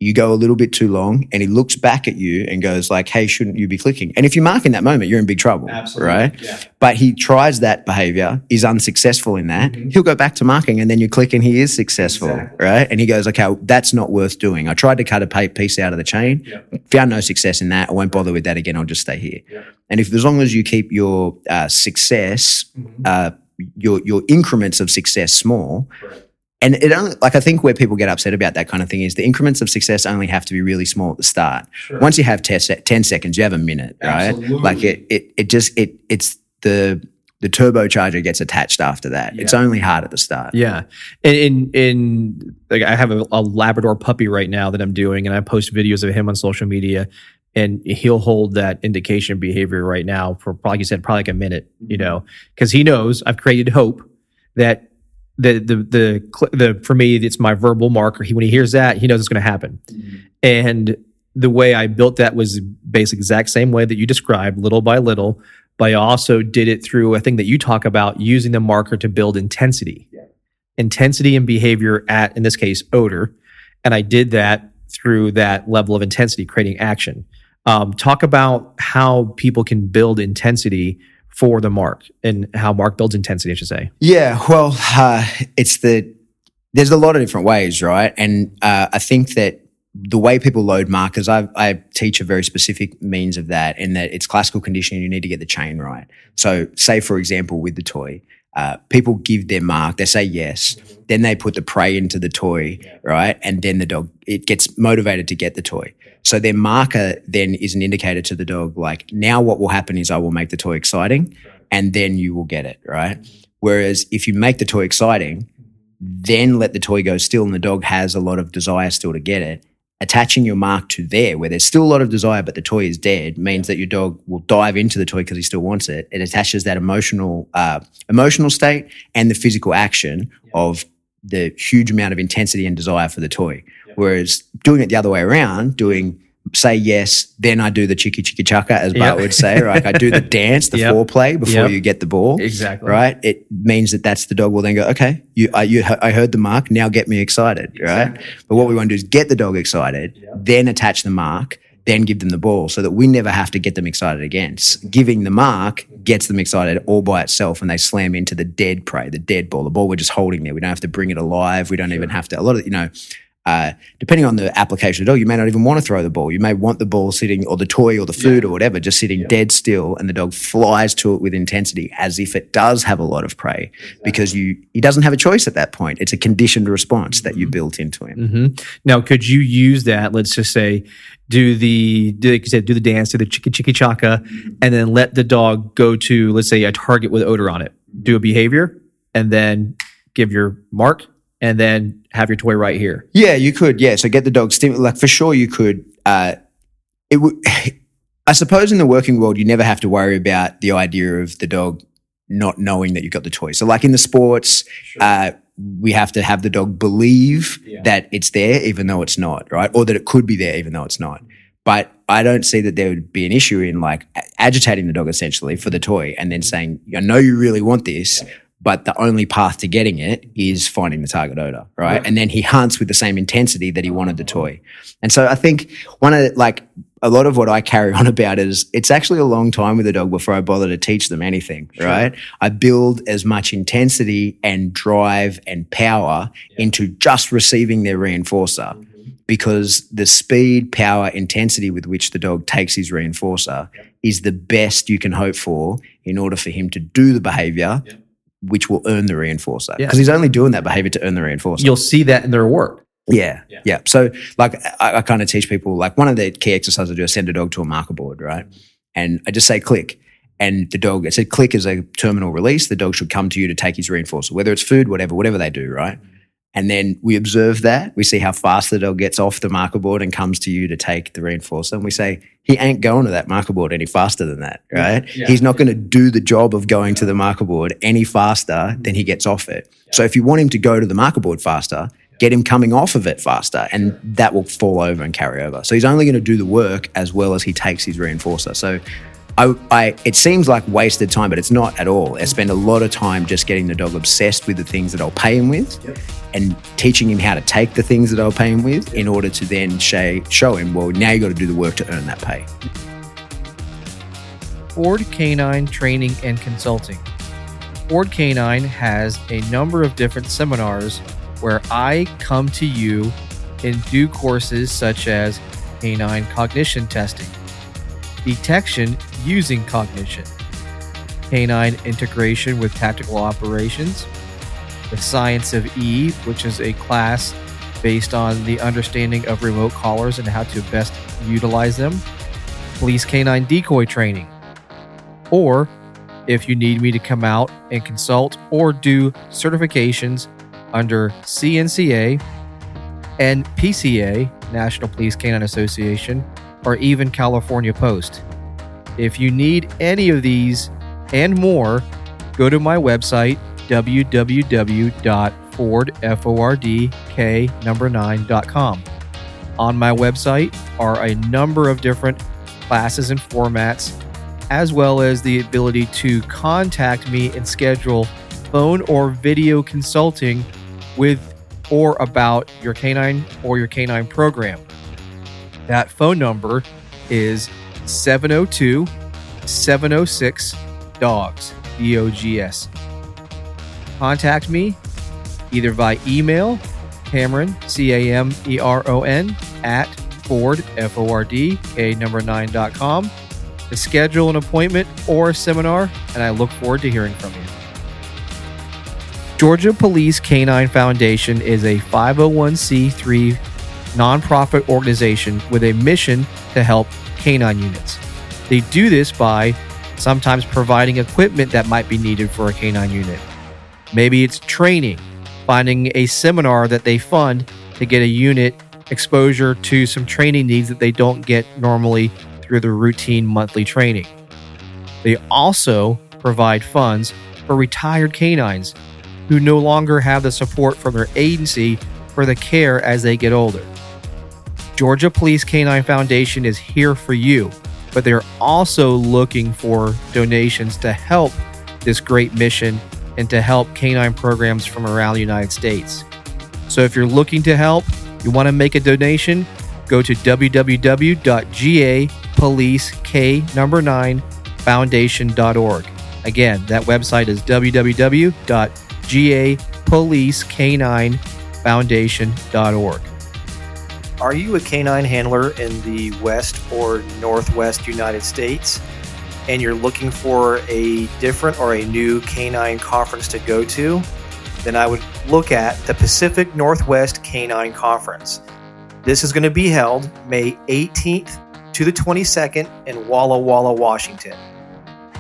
you go a little bit too long and he looks back at you and goes like, Hey, shouldn't you be clicking? And if you mark in that moment, you're in big trouble. Absolutely. Right. Yeah. But he tries that behavior, is unsuccessful in that. Mm-hmm. He'll go back to marking and then you click and he is successful. Exactly. Right. And he goes, okay, that's not worth doing. I tried to cut a piece out of the chain, found no success in that. I won't bother with that again. I'll just stay here. And if, as long as you keep your uh, success, mm-hmm. uh, your, your increments of success small, and it only like I think where people get upset about that kind of thing is the increments of success only have to be really small at the start. Sure. Once you have 10, 10 seconds, you have a minute, right? Absolutely. Like it, it, it just it it's the the turbocharger gets attached after that. Yeah. It's only hard at the start. Yeah, in in, in like I have a, a, Labrador puppy right now that I'm doing, and I post videos of him on social media, and he'll hold that indication behavior right now for, like you said, probably like a minute, you mm-hmm. know, because he knows I've created hope that the the the the for me it's my verbal marker. He when he hears that, he knows it's going to happen. Mm-hmm. And the way I built that was basically exact same way that you described, little by little. But I also did it through a thing that you talk about using the marker to build intensity, yeah. intensity and behavior at in this case odor, and I did that through that level of intensity, creating action. Um, talk about how people can build intensity for the mark and how mark builds intensity, I should say? Yeah, well, uh, it's the there's a lot of different ways, right? And uh, I think that the way people load markers, I, I teach a very specific means of that, in that it's classical conditioning. You need to get the chain right. So, say for example, with the toy, uh, people give their mark, they say yes, then they put the prey into the toy, right? And then the dog, it gets motivated to get the toy. So their marker then is an indicator to the dog, like now what will happen is I will make the toy exciting and then you will get it, right? Whereas if you make the toy exciting, then let the toy go still and the dog has a lot of desire still to get it, attaching your mark to there where there's still a lot of desire but the toy is dead means that your dog will dive into the toy because he still wants it. It attaches that emotional uh, emotional state and the physical action of the huge amount of intensity and desire for the toy. Whereas doing it the other way around doing say yes, then I do the chicky chicky chaka, as Bart would say. Right, I do the dance, the Yep. foreplay before Yep. you get the ball. Exactly. Right. It means that that's the dog will then go, okay, you, I, you, I heard the mark. Now get me excited. Right. But what we want to do is get the dog excited, then attach the mark, then give them the ball so that we never have to get them excited again. Giving the mark gets them excited all by itself and they slam into the dead prey, the dead ball, the ball we're just holding there. We don't have to bring it alive. We don't even have to, a lot of, you know, uh, depending on the application of the dog, you may not even want to throw the ball. You may want the ball sitting, or the toy, or the food, or whatever, just sitting dead still, and the dog flies to it with intensity, as if it does have a lot of prey, because you he doesn't have a choice at that point. It's a conditioned response that you built into him. hmm Now, could you use that? Let's just say, do the do, like you said, do the dance, do the chicky chicky chaka, and then let the dog go to let's say a target with odor on it. Do a behavior, and then give your mark, and then have your toy right here. Yeah, you could. Yeah, so get the dog stim. Like for sure, you could. Uh, it would. I suppose in the working world, you never have to worry about the idea of the dog not knowing that you've got the toy. So, like in the sports, uh, we have to have the dog believe that it's there, even though it's not, right? Or that it could be there, even though it's not. But I don't see that there would be an issue in like agitating the dog essentially for the toy and then saying, I know you really want this, but the only path to getting it is finding the target odor, right? And then he hunts with the same intensity that he wanted the toy. And so I think one of the, like a lot of what I carry on about is it's actually a long time with a dog before I bother to teach them anything, right? I build as much intensity and drive and power into just receiving their reinforcer mm-hmm. because the speed, power, intensity with which the dog takes his reinforcer is the best you can hope for in order for him to do the behavior which will earn the reinforcer Yeah. because he's only doing that behavior to earn the reinforcer. You'll see that in their work. Yeah, yeah. So, like, I, I kind of teach people like one of the key exercises I do is send a dog to a marker board, right? And I just say click, and the dog. I said click is a terminal release. The dog should come to you to take his reinforcer, whether it's food, whatever, whatever they do, right? And then we observe that. We see how fast the dog gets off the marker board and comes to you to take the reinforcer. And we say, he ain't going to that marker board any faster than that, right? He's not going to do the job of going to the marker board any faster mm-hmm. than he gets off it. So if you want him to go to the marker board faster, get him coming off of it faster and that will fall over and carry over. So he's only going to do the work as well as he takes his reinforcer. So I, I, it seems like wasted time, but it's not at all. I spend a lot of time just getting the dog obsessed with the things that I'll pay him with and teaching him how to take the things that I'll pay him with in order to then show, show him, well, now you got to do the work to earn that pay. Ford Canine Training and Consulting. Ford Canine has a number of different seminars where I come to you and do courses such as canine cognition testing, detection using cognition, canine integration with tactical operations, the science of E, which is a class based on the understanding of remote collars and how to best utilize them, police canine decoy training or if you need me to come out and consult or do certifications under CNCA and PCA, National Police Canine Association, or even California Post. If you need any of these and more, go to my website www.fordfordk number 9.com. On my website are a number of different classes and formats as well as the ability to contact me and schedule phone or video consulting with or about your canine or your canine program. That phone number is 702 706 dogs, D O G S. Contact me either by email, Cameron, C A M E R O N, at Ford, F O R D, K number 9.com to schedule an appointment or a seminar, and I look forward to hearing from you. Georgia Police Canine Foundation is a 501c3 nonprofit organization with a mission to help canine units. They do this by sometimes providing equipment that might be needed for a canine unit. Maybe it's training, finding a seminar that they fund to get a unit exposure to some training needs that they don't get normally through the routine monthly training. They also provide funds for retired canines who no longer have the support from their agency for the care as they get older. Georgia Police Canine Foundation is here for you, but they're also looking for donations to help this great mission and to help canine programs from around the United States. So if you're looking to help, you want to make a donation, go to www.gapoliceK number 9 foundation.org. Again, that website is www.gapoliceK9foundation.org. Are you a canine handler in the West or Northwest United States and you're looking for a different or a new canine conference to go to? Then I would look at the Pacific Northwest Canine Conference. This is going to be held May 18th to the 22nd in Walla Walla, Washington.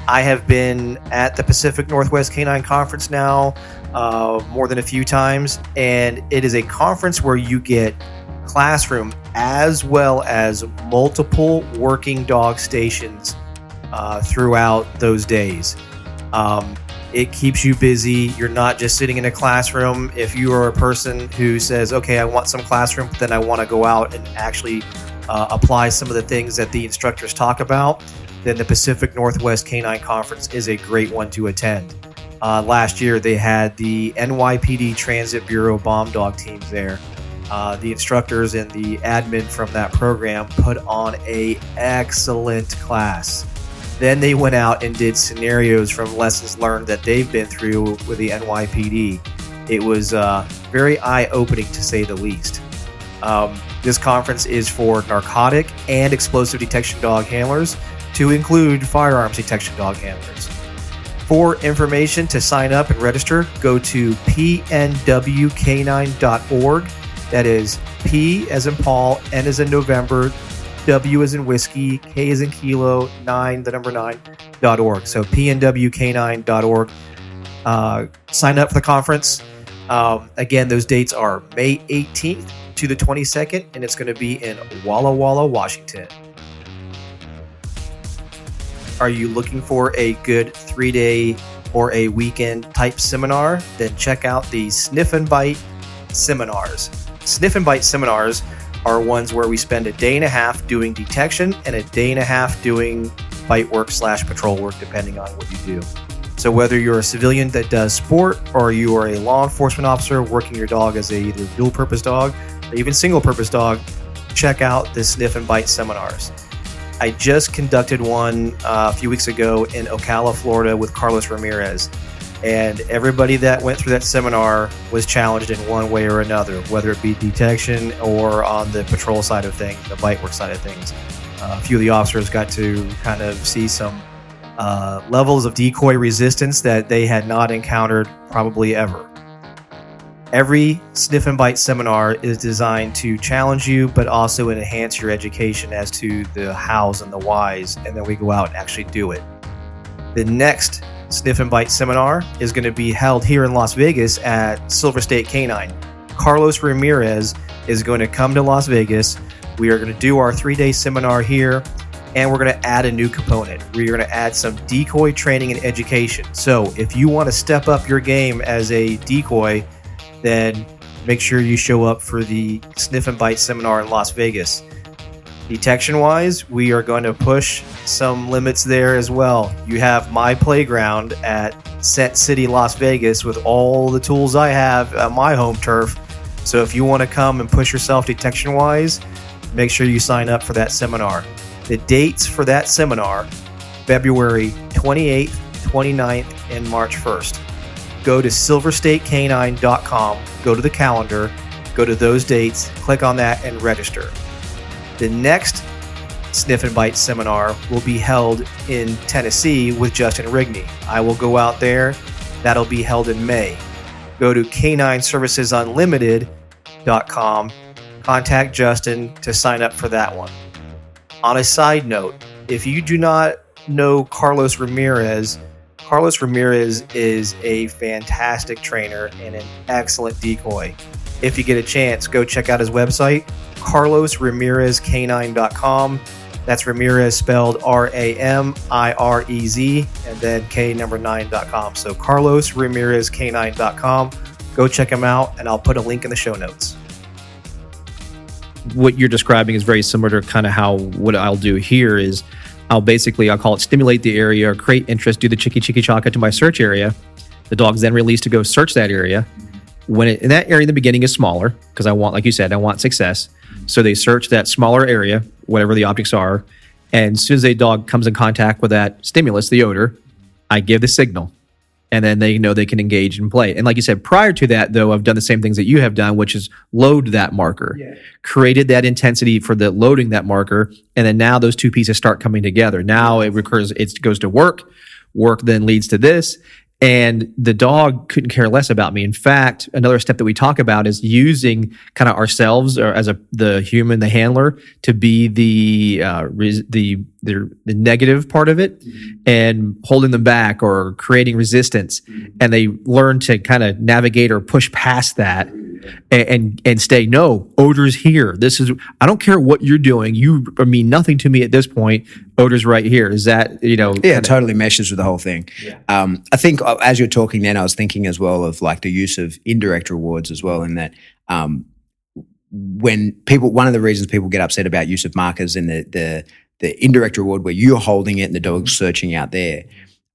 I have been at the Pacific Northwest Canine Conference now uh, more than a few times, and it is a conference where you get classroom as well as multiple working dog stations uh, throughout those days. Um, it keeps you busy. You're not just sitting in a classroom. If you are a person who says, okay, I want some classroom, but then I want to go out and actually uh, apply some of the things that the instructors talk about, then the Pacific Northwest Canine Conference is a great one to attend. Uh, last year, they had the NYPD Transit Bureau bomb dog teams there. Uh, the instructors and the admin from that program put on a excellent class. Then they went out and did scenarios from lessons learned that they've been through with the NYPD. It was uh, very eye opening to say the least. Um, this conference is for narcotic and explosive detection dog handlers, to include firearms detection dog handlers. For information to sign up and register, go to pnwk9.org. That is P as in Paul, N as in November, W as in whiskey, K as in kilo, 9, the number 9, dot org. So pnwk9.org. Uh, sign up for the conference. Um, again, those dates are May 18th to the 22nd, and it's going to be in Walla Walla, Washington. Are you looking for a good three day or a weekend type seminar? Then check out the Sniff and Bite seminars. Sniff and Bite seminars are ones where we spend a day and a half doing detection and a day and a half doing bite work slash patrol work, depending on what you do. So whether you're a civilian that does sport or you are a law enforcement officer working your dog as a either dual purpose dog or even single purpose dog, check out the Sniff and Bite seminars. I just conducted one uh, a few weeks ago in Ocala, Florida with Carlos Ramirez. And everybody that went through that seminar was challenged in one way or another, whether it be detection or on the patrol side of things, the bite work side of things. Uh, a few of the officers got to kind of see some uh, levels of decoy resistance that they had not encountered probably ever. Every sniff and bite seminar is designed to challenge you, but also enhance your education as to the hows and the whys, and then we go out and actually do it. The next Sniff and Bite seminar is going to be held here in Las Vegas at Silver State Canine. Carlos Ramirez is going to come to Las Vegas. We are going to do our three day seminar here, and we're going to add a new component. We're going to add some decoy training and education. So, if you want to step up your game as a decoy, then make sure you show up for the Sniff and Bite seminar in Las Vegas. Detection wise, we are going to push some limits there as well. You have my playground at Set City, Las Vegas, with all the tools I have at my home turf. So if you want to come and push yourself detection wise, make sure you sign up for that seminar. The dates for that seminar February 28th, 29th, and March 1st. Go to silverstatecanine.com, go to the calendar, go to those dates, click on that, and register. The next Sniff and Bite seminar will be held in Tennessee with Justin Rigney. I will go out there. That'll be held in May. Go to K9ServicesUnlimited.com, contact Justin to sign up for that one. On a side note, if you do not know Carlos Ramirez, Carlos Ramirez is a fantastic trainer and an excellent decoy. If you get a chance, go check out his website, carlosramirezk9.com. That's Ramirez spelled R A M I R E Z and then K number 9.com. So carlosramirezk9.com. Go check him out and I'll put a link in the show notes. what you're describing is very similar to kind of how what I'll do here is I'll basically I'll call it stimulate the area or create interest, do the chicky chicky chaka to my search area. The dog's then released to go search that area. When it, and that area in the beginning is smaller because I want, like you said, I want success. So they search that smaller area, whatever the objects are, and as soon as a dog comes in contact with that stimulus, the odor, I give the signal and then they know they can engage and play. And like you said, prior to that, though, I've done the same things that you have done, which is load that marker, created that intensity for the loading that marker, and then now those two pieces start coming together. Now it recurs, it goes to work. Work then leads to this. And the dog couldn't care less about me. In fact, another step that we talk about is using kind of ourselves or as a the human, the handler, to be the uh, res, the, the the negative part of it, mm-hmm. and holding them back or creating resistance. Mm-hmm. And they learn to kind of navigate or push past that, mm-hmm. And, and and stay. No, odor's here. This is. I don't care what you're doing. You mean nothing to me at this point. Odor's right here. Is that you know? Yeah, it totally meshes with the whole thing. Um, I think uh, as you're talking then, I was thinking as well of like the use of indirect rewards as well, in that um, when people, one of the reasons people get upset about use of markers and the the the indirect reward where you're holding it and the dog's searching out there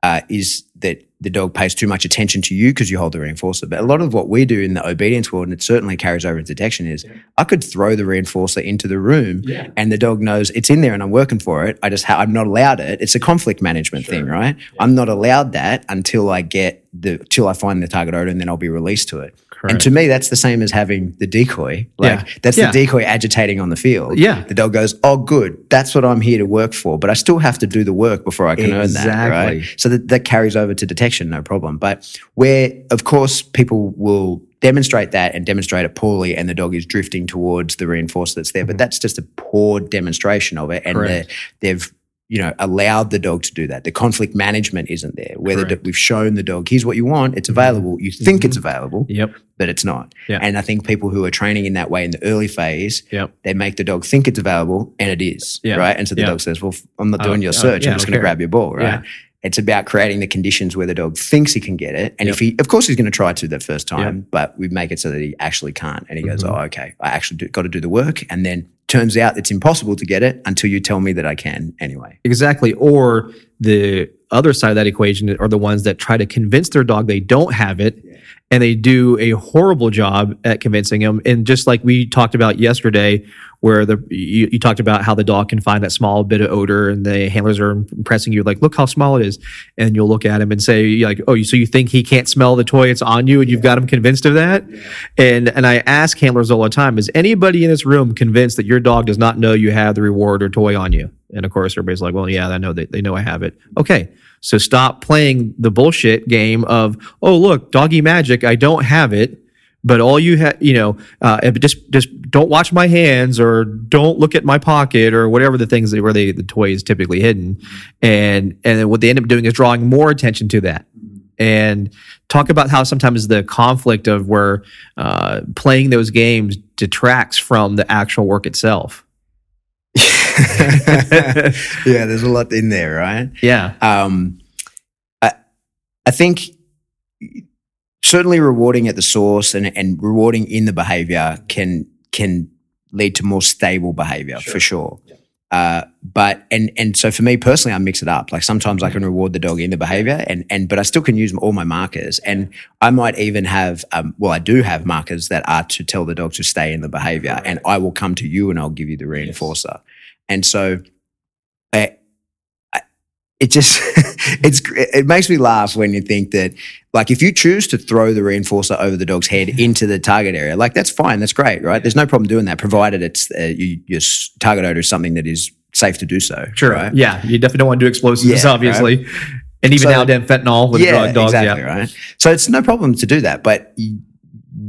uh, is that the dog pays too much attention to you because you hold the reinforcer. But a lot of what we do in the obedience world, and it certainly carries over into detection, is I could throw the reinforcer into the room and the dog knows it's in there and I'm working for it. I just ha- I'm not allowed it. It's a conflict management thing, right? I'm not allowed that until I get the till I find the target odor and then I'll be released to it. And to me, that's the same as having the decoy. Like Yeah. that's Yeah. the decoy agitating on the field. Yeah. The dog goes, Oh, good. That's what I'm here to work for. But I still have to do the work before I can earn that. Exactly. Right. So that, that carries over to detection, no problem. But where, of course, people will demonstrate that and demonstrate it poorly, and the dog is drifting towards the reinforcer that's there. But that's just a poor demonstration of it. And Mm-hmm. Correct. they- they've, you know, allowed the dog to do that. The conflict management isn't there. Whether the, Correct. we've shown the dog, here's what you want, it's available. You think it's available, Yep. but it's not. Yeah. And I think people who are training in that way in the early phase, Yep. they make the dog think it's available and it is. Yeah. Right. And so the Yeah. dog says, Well, I'm not doing don't- your uh, search. yeah, I I'm just going to grab your ball. Right. Yeah. It's about creating the conditions where the dog thinks he can get it. And Yep. if he, of course, he's going to try to the first time, but we make it so that he actually can't. And he goes, Mm-hmm. Oh, okay. I actually do, got to do the work. And then turns out it's impossible to get it until you tell me that I can anyway. Exactly. Or the other side of that equation are the ones that try to convince their dog they don't have it and they do a horrible job at convincing them. And just like we talked about yesterday, where the you, you talked about how the dog can find that small bit of odor and the handlers are impressing you like look how small it is. And you'll look at him and say like oh so you think he can't smell the toy? It's on you and you've got him convinced of that? And and i ask handlers all the time is anybody in this room convinced that your dog does not know you have the reward or toy on you? And of course everybody's like well yeah i know they, they know i have it. Okay so stop playing the bullshit game of oh look doggy magic i don't have it but all you have, you know, uh, just just don't watch my hands or don't look at my pocket or whatever the things that where they, the toy is typically hidden, and and then what they end up doing is drawing more attention to that, and talk about how sometimes the conflict of where uh, playing those games detracts from the actual work itself. yeah. There's a lot in there, right? Yeah, um, I, I think certainly rewarding at the source and, and rewarding in the behavior can can lead to more stable behavior for sure. Uh, but and and so for me personally, I mix it up. Like sometimes I can reward the dog in the behavior, and and but I still can use all my markers, and I might even have um, well, I do have markers that are to tell the dog to stay in the behavior, and I will come to you and I'll give you the reinforcer, and so. It just it's it makes me laugh when you think that like if you choose to throw the reinforcer over the dog's head into the target area like that's fine that's great right there's no problem doing that provided it's uh, you, your target odor is something that is safe to do so Sure. right Yeah. You definitely don't want to do explosives, Yeah, obviously. And even So- now, then fentanyl with drug dogs. exactly Yeah. right so it's no problem to do that but y-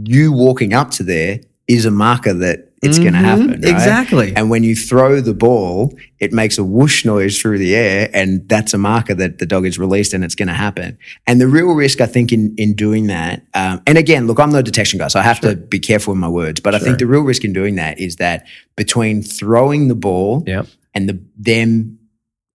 you walking up to there is a marker that it's going to happen right? Exactly. And when you throw the ball, it makes a whoosh noise through the air, and that's a marker that the dog is released, and it's going to happen. And the real risk, I think, in in doing that, um, and again, look, I'm no detection guy, so I have to be careful with my words. But I think the real risk in doing that is that between throwing the ball Yep. and the them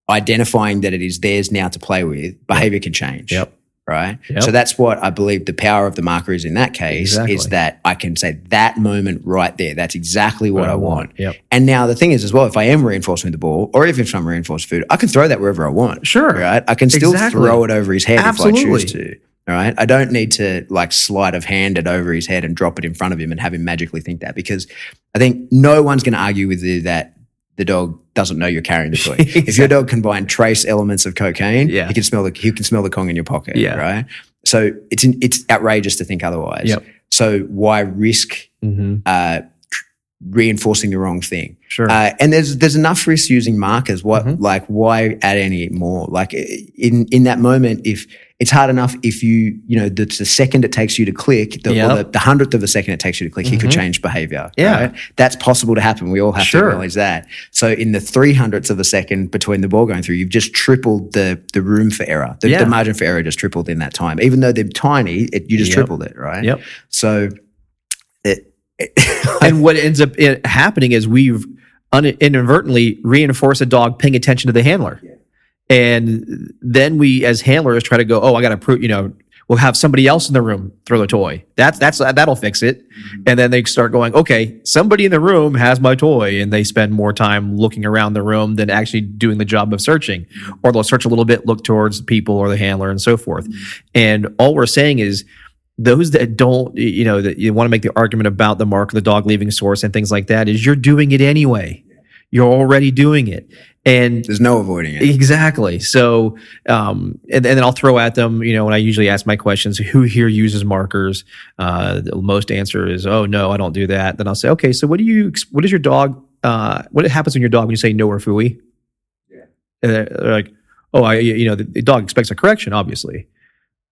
identifying that it is theirs now to play with, behavior can change. Yep. Right. Yep. So that's what I believe the power of the marker is in that case Exactly. is that I can say that moment right there. That's exactly what I want. Yep. And now the thing is as well, if I am reinforcing the ball, or even if I'm reinforced food, I can throw that wherever I want. Sure. Right. I can still Exactly. throw it over his head if I choose to. All right. I don't need to like sleight of hand it over his head and drop it in front of him and have him magically think that because I think no one's going to argue with you that the dog doesn't know you're carrying the toy. If your dog can find trace elements of cocaine, Yeah. he can smell the he can smell the Kong in your pocket. Yeah. Right. So it's in, it's outrageous to think otherwise. Yep. So why risk hmm uh, reinforcing the wrong thing? Sure. Uh, and there's there's enough risk using markers. What Mhm. like why add any more? Like in in that moment, if it's hard enough if you you know the, the second it takes you to click, the, Yep. the, the hundredth of a second it takes you to click, he could Mhm. change behavior. Yeah. right? that's possible to happen. We all have Sure. to acknowledge that. So in the three hundredths of a second between the ball going through, you've just tripled the the room for error. The, Yeah. the margin for error just tripled in that time. Even though they're tiny, it, you just Yep. tripled it, right? Yep. So and what ends up eh, happening is we've un- inadvertently reinforced a dog paying attention to the handler. And then we, as handlers, try to go, oh, I got to prove, you know, we'll have somebody else in the room throw the toy. That's, that's, that'll fix it. Mm-hmm. And then they start going, okay, somebody in the room has my toy. And they spend more time looking around the room than actually doing the job of searching. Mm-hmm. Or they'll search a little bit, look towards people or the handler and so forth. Mm-hmm. And all we're saying is, those that don't, you know, that you want to make the argument about the mark of the dog leaving source and things like that is you're doing it anyway. You're already doing it. And there's no avoiding it. Exactly. So, um, and, and then I'll throw at them, you know, when I usually ask my questions, who here uses markers? Uh, the most answer is, oh, no, I don't do that. Then I'll say, okay, so what do you, what does your dog, uh, what happens when your dog, when you say no or fooey? Yeah. And they're, they're like, oh, I, you know, the, the dog expects a correction, obviously.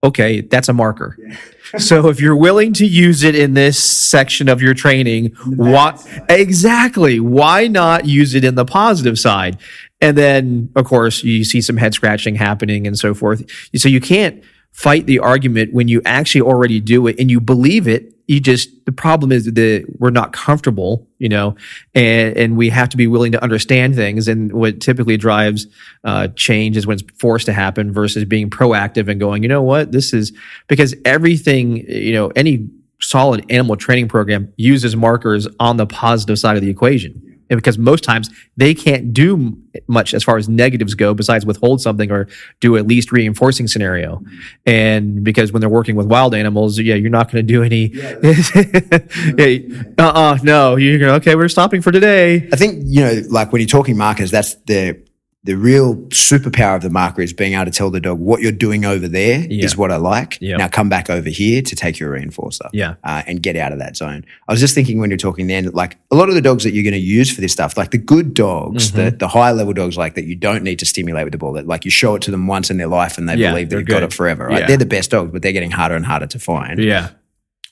Okay, that's a marker. so if you're willing to use it in this section of your training, what exactly? Why not use it in the positive side? And then, of course, you see some head scratching happening and so forth. So you can't fight the argument when you actually already do it and you believe it. You just the problem is that we're not comfortable, you know, and and we have to be willing to understand things. And what typically drives uh, change is when it's forced to happen versus being proactive and going, you know what, this is because everything, you know, any solid animal training program uses markers on the positive side of the equation. And because most times they can't do much as far as negatives go besides withhold something or do at least reinforcing scenario. And because when they're working with wild animals, yeah, you're not going to do any, uh uh no, you're going to, okay, we're stopping for today. I think you know, like when you're talking markers, that's the the real superpower of the marker is being able to tell the dog what you're doing over there is Yeah. what I like. Yeah. Now come back over here to take your reinforcer. Yeah. Uh, and get out of that zone. I was just thinking when you're talking then, like a lot of the dogs that you're going to use for this stuff, like the good dogs, Mm-hmm. the, the high level dogs, like that you don't need to stimulate with the ball, that like you show it to them once in their life and they Yeah, believe you've got it forever, right? They're the best dogs, but they're getting harder and harder to find. Yeah.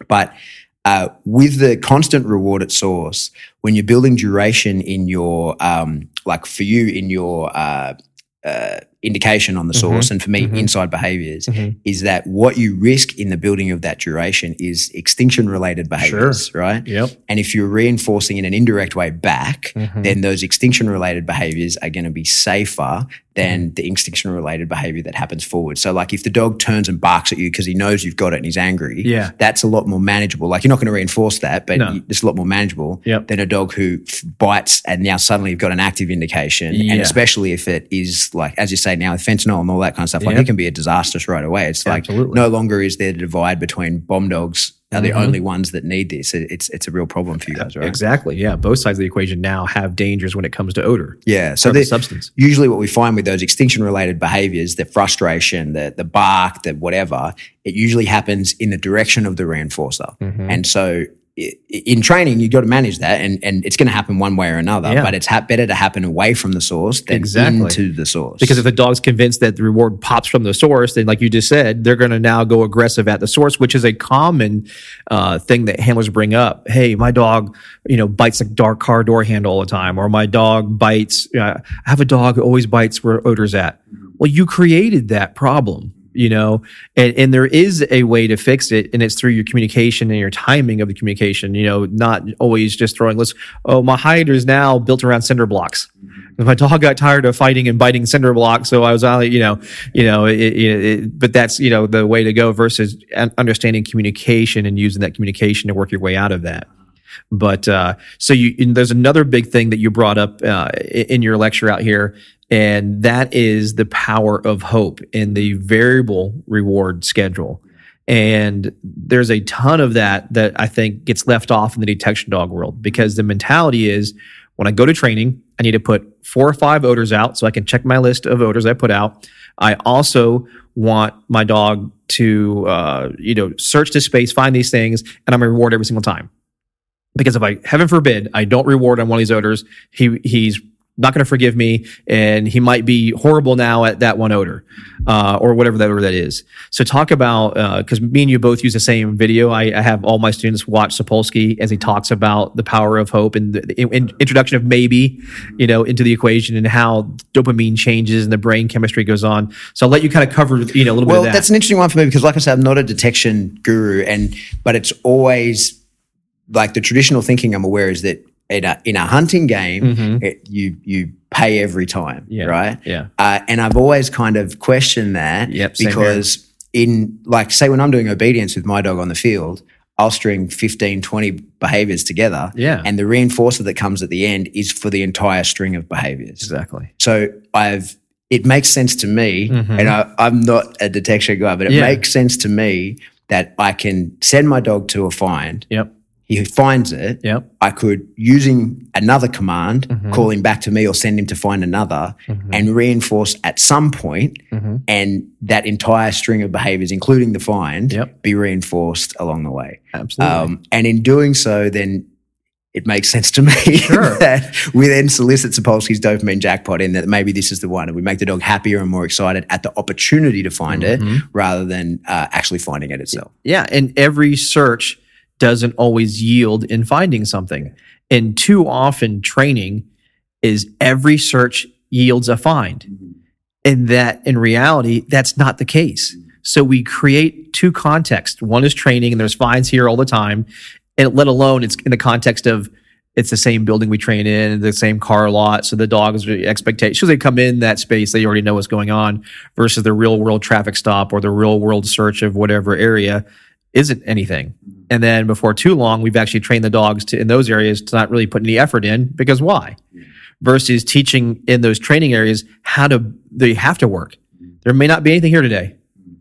But uh, with the constant reward at source, when you're building duration in your, um, like for you in your uh, uh, indication on the source, and for me, mhm. inside behaviors, Mhm. is that what you risk in the building of that duration is extinction related behaviors, right? Yep. And if you're reinforcing in an indirect way back, Mhm. then those extinction related behaviors are going to be safer than the extinction related behavior that happens forward. So, like if the dog turns and barks at you because he knows you've got it and he's angry, Yeah. that's a lot more manageable. Like you're not going to reinforce that, but No. it's a lot more manageable Yep. than a dog who f- bites and now suddenly you've got an active indication. Yeah. And especially if it is like, as you say, glyphosate now with fentanyl and all that kind of stuff. Like Yeah. it can be a disastrous right away. It's like Absolutely. no longer is there the divide between bomb dogs are the Mhm. only ones that need this. It- It's it's a real problem for you guys, right? Exactly. Yeah. Both sides of the equation now have dangers when it comes to odor. Yeah. So the substance. usually what we find with those extinction related behaviors, the frustration, the the bark, the whatever, it usually happens in the direction of the reinforcer. Mm-hmm. And so in training, you've got to manage that, and, and it's going to happen one way or another. Yeah. But it's ha- better to happen away from the source than Exactly. into the source. Because if the dog's convinced that the reward pops from the source, then like you just said, they're going to now go aggressive at the source, which is a common uh, thing that handlers bring up. Hey, my dog, you know, bites the dark car door handle all the time, or my dog bites. Uh, I have a dog who always bites where odor's at. Well, you created that problem. You know, and, and there is a way to fix it, and it's through your communication and your timing of the communication. You know, not always just throwing, let's, oh, my hide is now built around cinder blocks my dog got tired of fighting and biting cinder blocks, so I was on, you know, you know, it, it, it, but that's you know the way to go versus understanding communication and using that communication to work your way out of that. But uh, so you, and there's another big thing that you brought up uh, in your lecture out here, and that is the power of hope in the variable reward schedule. And there's a ton of that that I think gets left off in the detection dog world because the mentality is when I go to training, I need to put four or five odors out so I can check my list of odors I put out. I also want my dog to, uh, you know, search the space, find these things, and I'm gonna reward every single time. Because if I, heaven forbid, I don't reward on one of these odors, he he's not going to forgive me, and he might be horrible now at that one odor, uh, or whatever that odor that is. So talk about because me and you both use the same video. I, I have all my students watch Sapolsky as he talks about the power of hope and the, the in- introduction of maybe, you know, into the equation and how dopamine changes and the brain chemistry goes on. So I'll let you kind of cover, you know, a little well, bit of that. Well, that's an interesting one for me because, like I said, I'm not a detection guru, and but it's always like the traditional thinking I'm aware is that in a, in a hunting game, Mhm. it, you you pay every time, Yeah. right? yeah. Uh, and I've always kind of questioned that Yep, because in like say when I'm doing obedience with my dog on the field, I'll string 15, 20 behaviors together. Yeah. And the reinforcer that comes at the end is for the entire string of behaviors. Exactly. So I've it makes sense to me, Mhm. and I, I'm not a detection guy, but it Yeah. makes sense to me that I can send my dog to a find. Yep. He finds it. Yep. I could, using another command, Mhm. call him back to me or send him to find another Mhm. and reinforce at some point, Mhm. and that entire string of behaviors, including the find, Yep. be reinforced along the way. Absolutely. Um, and in doing so, then it makes sense to me Sure. that we then solicit Sapolsky's dopamine jackpot in that maybe this is the one, and we make the dog happier and more excited at the opportunity to find it rather than uh, actually finding it itself. Yeah, and every search doesn't always yield in finding something. And too often training is every search yields a find. And that in reality, that's not the case. So we create two contexts. One is training and there's finds here all the time. And let alone it's in the context of it's the same building we train in, the same car lot. So the dogs expectations they come in that space, they already know what's going on versus the real world traffic stop or the real world search of whatever area isn't anything. And then before too long, we've actually trained the dogs to in those areas to not really put any effort in because why? Mm. Versus teaching in those training areas how to they have to work. Mm. There may not be anything here today, mm.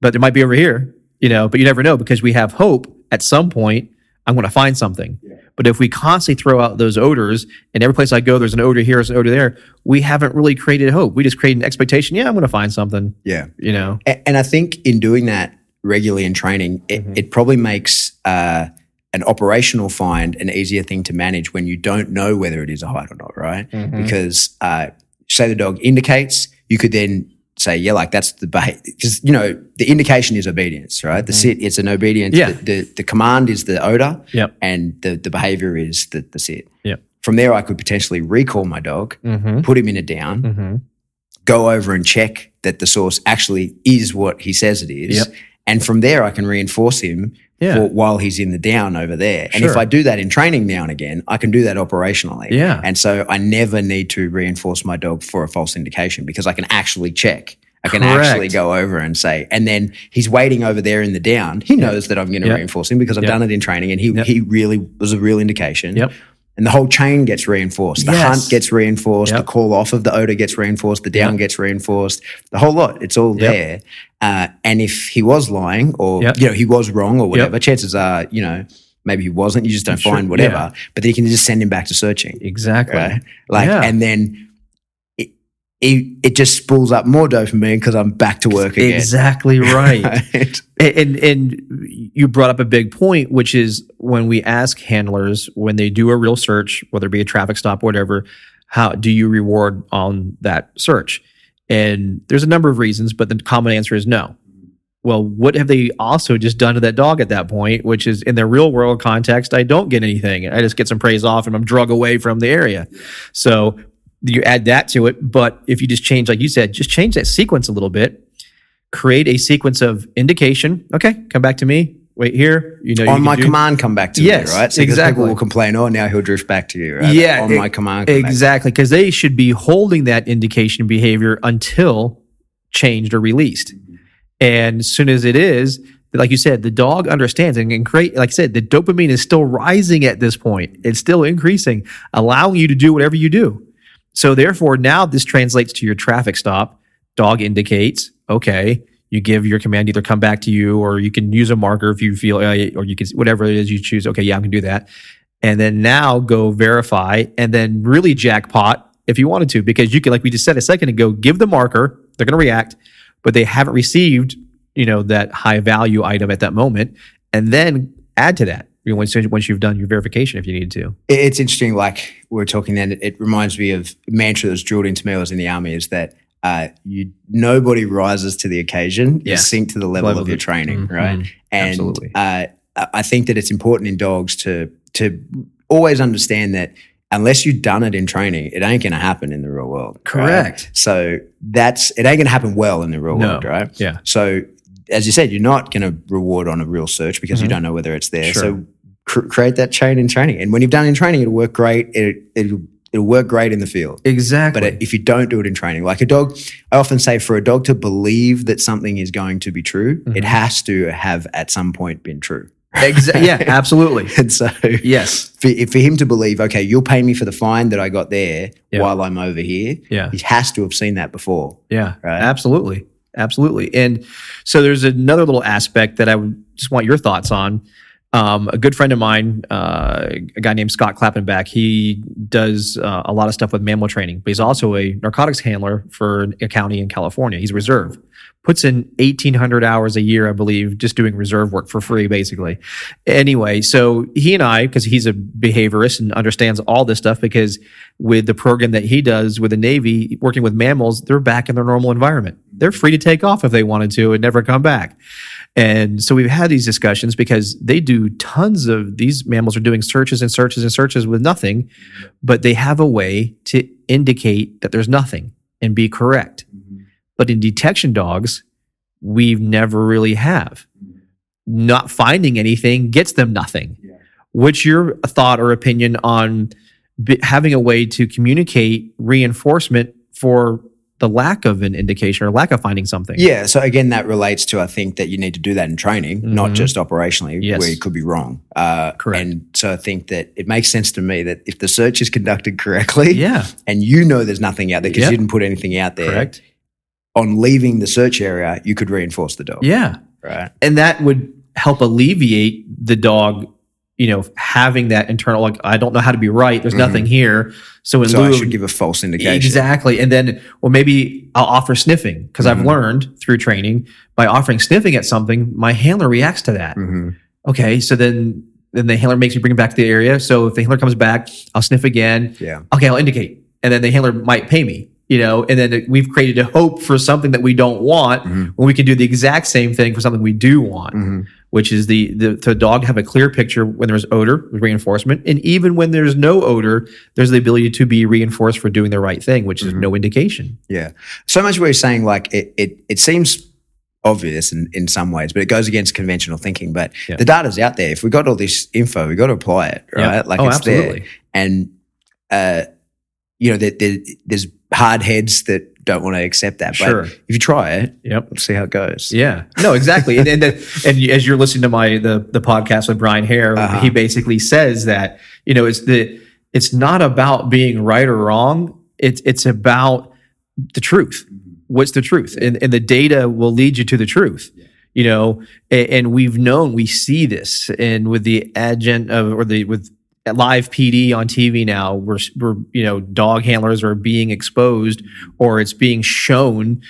but there might be over here, you know, but you never know because we have hope at some point I'm going to find something. But if we constantly throw out those odors and every place I go, there's an odor here, there's an odor there, we haven't really created hope. We just create an expectation. Yeah, I'm going to find something, Yeah. you know? A- And I think in doing that regularly in training, it, Mhm. it probably makes uh, an operational find an easier thing to manage when you don't know whether it is a hide or not, right? Mm-hmm. Because uh, say the dog indicates, you could then say, yeah, like that's the behavior. Because, you know, the indication is obedience, right? The sit, it's an obedience. Mm-hmm. Yeah. The, the, the command is the odor Yep. and the, the behavior is the, the sit. Yep. From there, I could potentially recall my dog, Mm-hmm. put him in a down, Mm-hmm. go over and check that the source actually is what he says it is. Yep. And from there, I can reinforce him Yeah. for, while he's in the down over there. And if I do that in training now and again, I can do that operationally. Yeah. And so I never need to reinforce my dog for a false indication because I can actually check. I can Correct. actually go over and say, and then he's waiting over there in the down. He knows that I'm going to Yep. reinforce him because I've Yep. done it in training and he, Yep. he really was a real indication. Yep. And the whole chain gets reinforced. The Yes. hunt gets reinforced. Yep. The call off of the odor gets reinforced. The down Yep. gets reinforced. The whole lot. It's all Yep. there. Uh, and if he was lying or, you know, he was wrong or whatever, chances are, you know, maybe he wasn't. You just don't Sure, find whatever. yeah. But then you can just send him back to searching. Exactly. Right. Like, Yeah. and then it, it just spools up more dopamine because I'm back to work again. Exactly right. Right. and and you brought up a big point, which is when we ask handlers when they do a real search, whether it be a traffic stop, whatever, how do you reward on that search? And there's a number of reasons, but the common answer is no. Well, what have they also just done to that dog at that point? Which is in the real world context, I don't get anything. I just get some praise off and I'm drug away from the area. So you add that to it. But if you just change, like you said, just change that sequence a little bit, create a sequence of indication. Okay, come back to me. Wait here. You know, on can my command, come back to Yes, me, right? So exactly. People will complain, oh, now he'll drift back to you, right? Yeah, On e- my command. Exactly, because they should be holding that indication behavior until changed or released. And as soon as it is, like you said, the dog understands and can create, like I said, the dopamine is still rising at this point. It's still increasing, allowing you to do whatever you do. So therefore, now this translates to your traffic stop. Dog indicates, okay, you give your command either come back to you or you can use a marker if you feel, uh, or you can, whatever it is you choose. Okay, yeah, I can do that. And then now go verify and then really jackpot if you wanted to, because you can, like we just said a second ago, give the marker, they're going to react, but they haven't received, you know, that high value item at that moment. And then add to that you know, once, once you've done your verification if you need to. It's interesting, like we were talking then, it, reminds me of a mantra that was drilled into me when I was in the army is that uh, you nobody rises to the occasion, Yeah. you sink to the level, Level of your training, Mhm. right? And Absolutely. Uh, I think that it's important in dogs to to always understand that unless you've done it in training, it ain't going to happen in the real world. right? Correct. So that's it ain't going to happen well in the real No. world, right? Yeah. So as you said, you're not going to reward on a real search because you Mhm. don't know whether it's there. Sure. So cr- create that chain in training, and when you've done it in training, it'll work great. It, it'll it'll work great in the field. Exactly. But if you don't do it in training, like a dog, I often say for a dog to believe that something is going to be true, Mm-hmm. it has to have at some point been true. Exa- yeah, absolutely. And so, Yes. for, for him to believe, okay, you'll pay me for the fine that I got there Yeah. while I'm over here, Yeah. he has to have seen that before. Yeah, Right. absolutely. Absolutely. And so there's another little aspect that I would just want your thoughts on. Um, a good friend of mine, uh, a guy named Scott Klappenbach, he does uh, a lot of stuff with mammal training, but he's also a narcotics handler for a county in California. He's reserve, puts in 1,800 hours a year, I believe, just doing reserve work for free, basically. Anyway, so he and I, because he's a behaviorist and understands all this stuff, because with the program that he does with the Navy, working with mammals, they're back in their normal environment. They're free to take off if they wanted to and never come back. And so we've had these discussions because they do tons of these mammals are doing searches and searches and searches with nothing, but they have a way to indicate that there's nothing and be correct. Mm-hmm. But in detection dogs, we've never really have. Not finding anything gets them nothing. What's your thought or opinion on having a way to communicate reinforcement for the lack of an indication or lack of finding something? Yeah. So again, that relates to I think that you need to do that in training, not Mhm. just operationally, Yes. where you could be wrong. Uh, Correct. And so I think that it makes sense to me that if the search is conducted correctly, Yeah. and you know there's nothing out there because Yep. you didn't put anything out there, Correct. on leaving the search area, you could reinforce the dog. Yeah. Right. and that would help alleviate the dog you know having that internal like i don't know how to be right there's Mhm. nothing here so in So lieu I should give a false indication. exactly and then well maybe i'll offer sniffing because i've Mhm. learned through training by offering sniffing at something my handler reacts to that Mhm. okay so then then the handler makes me bring it back to the area so if the handler comes back i'll sniff again Yeah. okay i'll indicate and then the handler might pay me you know and then we've created a hope for something that we don't want Mhm. when we can do the exact same thing for something we do want Mhm. which is the, the the dog have a clear picture when there's odor reinforcement and even when there's no odor there's the ability to be reinforced for doing the right thing which is Mhm. no indication Yeah. So much what you're saying, like it, it, it seems obvious in, in some ways, but it goes against conventional thinking. But Yeah. the data's out there. If we got all this info, we got to apply it, Yeah. right? Like Oh, it's absolutely. there. And, uh, you know, there, there, there's hard heads that don't want to accept that. Sure. But if you try it, yep see how it goes. yeah no exactly and and, the, and as you're listening to my the the podcast with brian hare Uh-huh. he basically says that you know it's the it's not about being right or wrong. It's it's about the truth. What's the truth? And and the data will lead you to the truth. You know, and, and we've known we see this, and with the advent of or the with live PD on TV now, we're, we're you know dog handlers are being exposed, or it's being shown.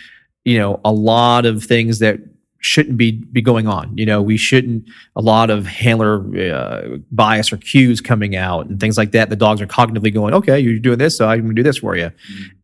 You know, a lot of things that shouldn't be be going on. You know, we shouldn't a lot of handler uh, bias or cues coming out and things like that. The dogs are cognitively going, okay, you're doing this, so I'm going to do this for you,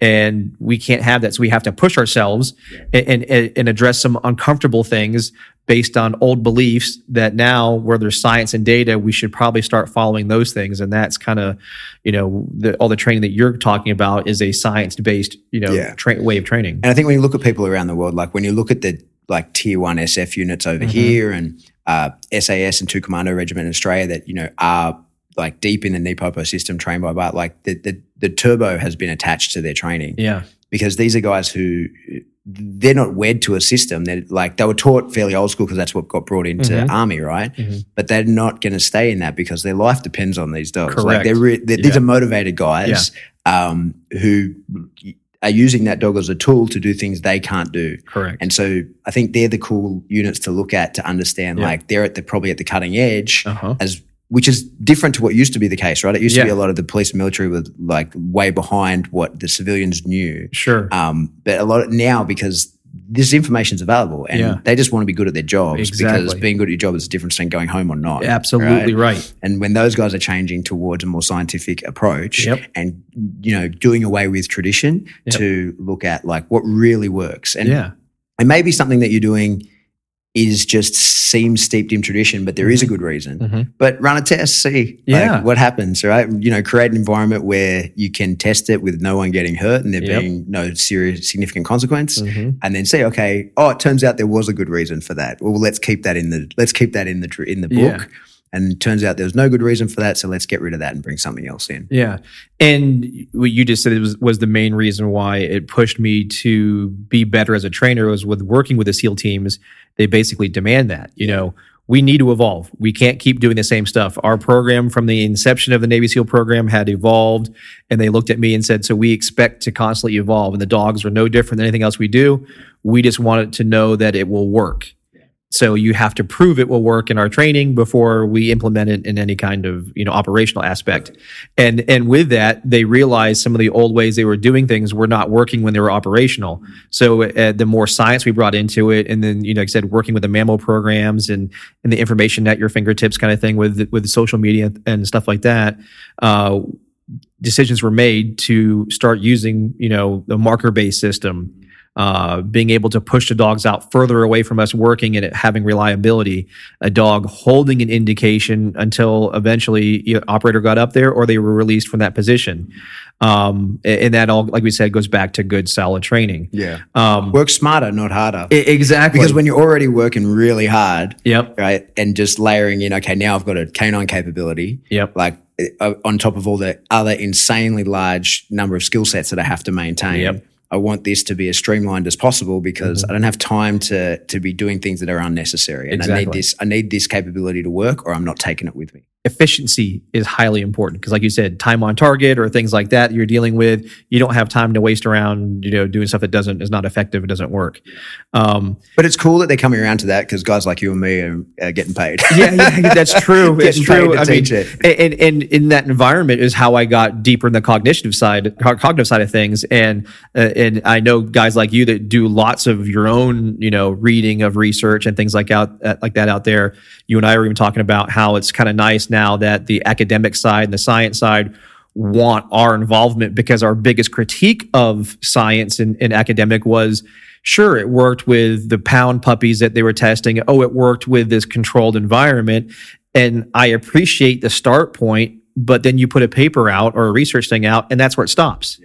and we can't have that. So we have to push ourselves and, and and address some uncomfortable things based on old beliefs that now where there's science and data we should probably start following those things and that's kind of you know the, all the training that you're talking about is a science based you know Yeah. tra- way of training And I think when you look at people around the world, like when you look at the like tier one SF units over here and uh, SAS and two commando regiment in Australia that you know are like deep in the NePoPo system trained by like the, the the turbo has been attached to their training yeah because these are guys who they're not wed to a system. They're like they were taught fairly old school because that's what got brought into Mhm. army, right? Mhm. But they're not going to stay in that because their life depends on these dogs. Like Correct. they're, re- they're these are motivated guys um, who are using that dog as a tool to do things they can't do. correct And so I think they're the cool units to look at to understand. Yeah. Like they're at the probably at the cutting edge uh-huh as which is different to what used to be the case, right? It used to be a lot of the police and military were like way behind what the civilians knew. sure Um, but a lot of, now because this information's available and Yeah. they just want to be good at their jobs because being good at your job is different than going home or not. absolutely right, And when those guys are changing towards a more scientific approach Yep. and you know doing away with tradition Yep. to look at like what really works and yeah and maybe something that you're doing is just seems steeped in tradition, but there is a good reason. Mhm. But run a test, see Yeah. like, what happens, right? You know, create an environment where you can test it with no one getting hurt and there Yep. being no serious significant consequence, Mhm. and then say, okay, oh, it turns out there was a good reason for that. Well, let's keep that in the let's keep that in the in the Yeah. book. And it turns out there was no good reason for that, so let's get rid of that and bring something else in. Yeah. And what you just said was, was the main reason why it pushed me to be better as a trainer was with working with the SEAL teams. They basically demand that, you know, we need to evolve. We can't keep doing the same stuff. Our program from the inception of the Navy SEAL program had evolved and they looked at me and said, so we expect to constantly evolve and the dogs are no different than anything else we do. We just want it to know that it will work. So you have to prove it will work in our training before we implement it in any kind of you know operational aspect. And and with that, they realized some of the old ways they were doing things were not working when they were operational. So uh, the more science we brought into it, and then you know, like I said, working with the mammo programs and and the information at your fingertips kind of thing with with social media and stuff like that. Uh, decisions were made to start using you know the marker based system uh, being able to push the dogs out further away from us working and it having reliability, a dog holding an indication until eventually either operator got up there or they were released from that position. Um, and and that all, like we said, goes back to good, solid training. Yeah. Um, Work smarter, not harder. e- exactly. because when you're already working really hard, yep, right, and just layering in, okay, now I've got a canine capability, yep, like uh, on top of all the other insanely large number of skill sets that I have to maintain. Yep. I want this to be as streamlined as possible because mm-hmm. I don't have time to to be doing things that are unnecessary. And I need this I need this capability to work or I'm not taking it with me. Efficiency is highly important because like you said time on target or things like that you're dealing with you don't have time to waste around you know doing stuff that doesn't is not effective it doesn't work um, But it's cool that they're coming around to that because guys like you and me are, are getting paid. yeah, yeah, that's true. It's true. I mean, it. and, and in that environment is how I got deeper in the cognitive side, cognitive side of things. And uh, and I know guys like you that do lots of your own, you know, reading of research and things like out uh, like that out there. You and I were even talking about how it's kind of nice now that the academic side and the science side want our involvement because our biggest critique of science and, and academic was sure it worked with the pound puppies that they were testing. Oh it worked with this controlled environment. And i appreciate the start point but then you put a paper out or a research thing out and that's where it stops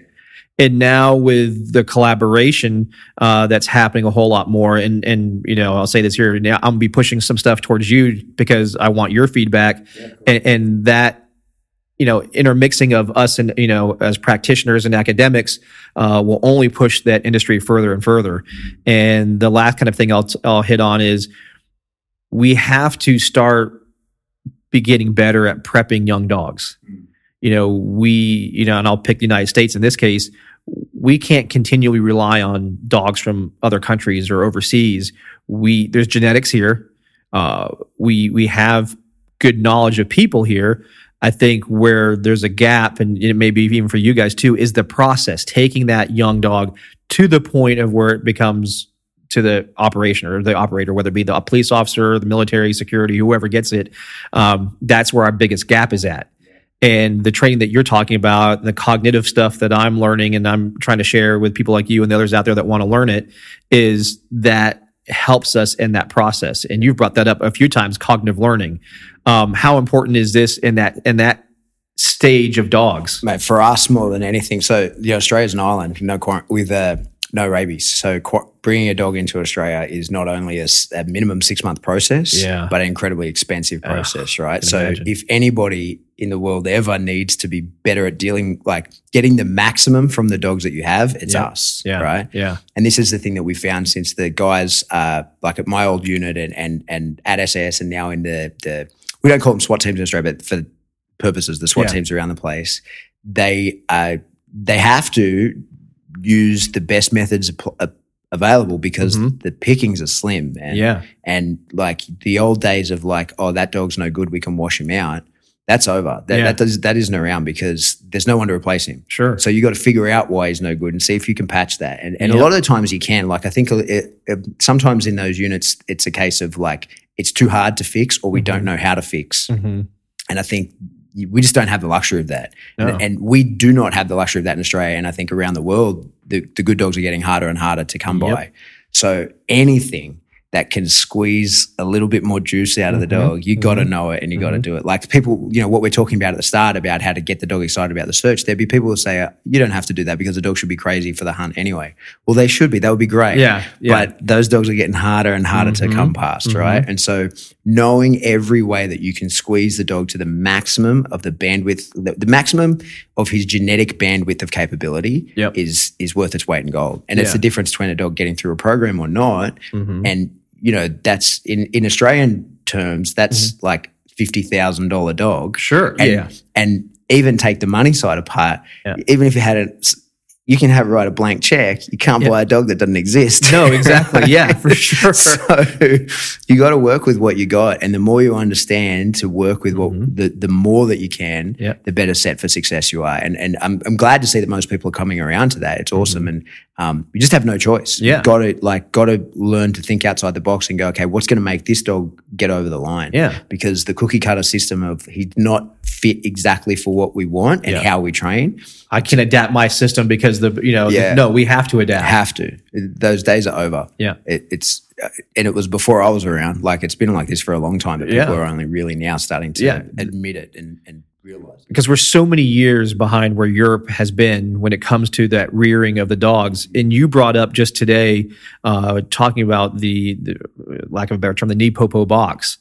and now with the collaboration uh, that's happening a whole lot more. And and you know i'll say this here now i'm gonna be pushing some stuff towards you because i want your feedback. And, and that you know intermixing of us and you know as practitioners and academics uh, will only push that industry further and further. And the last kind of thing I'll, I'll hit on is we have to start be getting better at prepping young dogs you know, we, you know, and I'll pick the United States in this case, we can't continually rely on dogs from other countries or overseas. We there's genetics here. Uh, we we have good knowledge of people here. I think where there's a gap, and it may be even for you guys too, is the process taking that young dog to the point of where it becomes to the operation or the operator, whether it be the police officer, the military, security, whoever gets it. Um, that's where our biggest gap is at. And the training that you're talking about, the cognitive stuff that I'm learning and I'm trying to share with people like you and the others out there that want to learn it, is that helps us in that process. And you've brought that up a few times, cognitive learning. Um, how important is this in that in that stage of dogs? Mate, for us more than anything. So the Australia's an island, no with uh, no rabies. So bringing a dog into Australia is not only a minimum six month process, Yeah. but an incredibly expensive process, right? So imagine. if anybody in the world ever needs to be better at dealing, like getting the maximum from the dogs that you have, it's Yeah. us, Yeah. right? Yeah. And this is the thing that we found since the guys, uh, like at my old unit and and and at SAS, and now in the the we don't call them SWAT teams in Australia, but for purposes, the SWAT Yeah. teams around the place, they uh, they have to use the best methods uh, available because Mhm. the pickings are slim, man. Yeah. And like the old days of like, oh, that dog's no good, we can wash him out. That's over. That Yeah. that does that isn't around because there's no one to replace him. Sure. So you got to figure out why he's no good and see if you can patch that. And and a lot of the times you can. Like I think it, it, sometimes in those units, it's a case of like it's too hard to fix or we don't know how to fix. Mm-hmm. And I think we just don't have the luxury of that. No. And, and we do not have the luxury of that in Australia. And I think around the world, the, the good dogs are getting harder and harder to come Yep. by. So anything that can squeeze a little bit more juice out of the Mhm. dog, you got to know it and you got to do it. Like people, you know, what we're talking about at the start about how to get the dog excited about the search, there'd be people who say, uh, you don't have to do that because the dog should be crazy for the hunt anyway. Well, they should be. That would be great. Yeah. Yeah. But those dogs are getting harder and harder Mhm. to come past, Mhm. right? And so knowing every way that you can squeeze the dog to the maximum of the bandwidth, the, the maximum of his genetic bandwidth of capability Yep. is is worth its weight in gold. And it's the difference between a dog getting through a program or not. Mhm. And, you know, that's in, in Australian terms, that's like fifty thousand dollar dog. Sure. And, yeah. and even take the money side apart, Yeah. even if you had a you can have write a blank check. You can't Yeah. buy a dog that doesn't exist. No, exactly. Yeah, for sure. so you got to work with what you got, and the more you understand to work with what Mhm. the the more that you can, Yeah. the better set for success you are. And and I'm I'm glad to see that most people are coming around to that. It's awesome, and um, you just have no choice. Mm-hmm. Yeah. got to like got to learn to think outside the box and go, okay, what's going to make this dog get over the line? Yeah. because the cookie cutter system of he's not fit exactly for what we want and Yeah. how we train. I can adapt my system because the you know Yeah. no we have to adapt. Have to. Those days are over. Yeah. It, it's and it was before I was around. Like it's been like this for a long time, but people Yeah. are only really now starting to Yeah. admit it and, and realize. It. because we're so many years behind where Europe has been when it comes to that rearing of the dogs. And you brought up just today, uh, talking about the, the lack of a better term, the NePoPo box.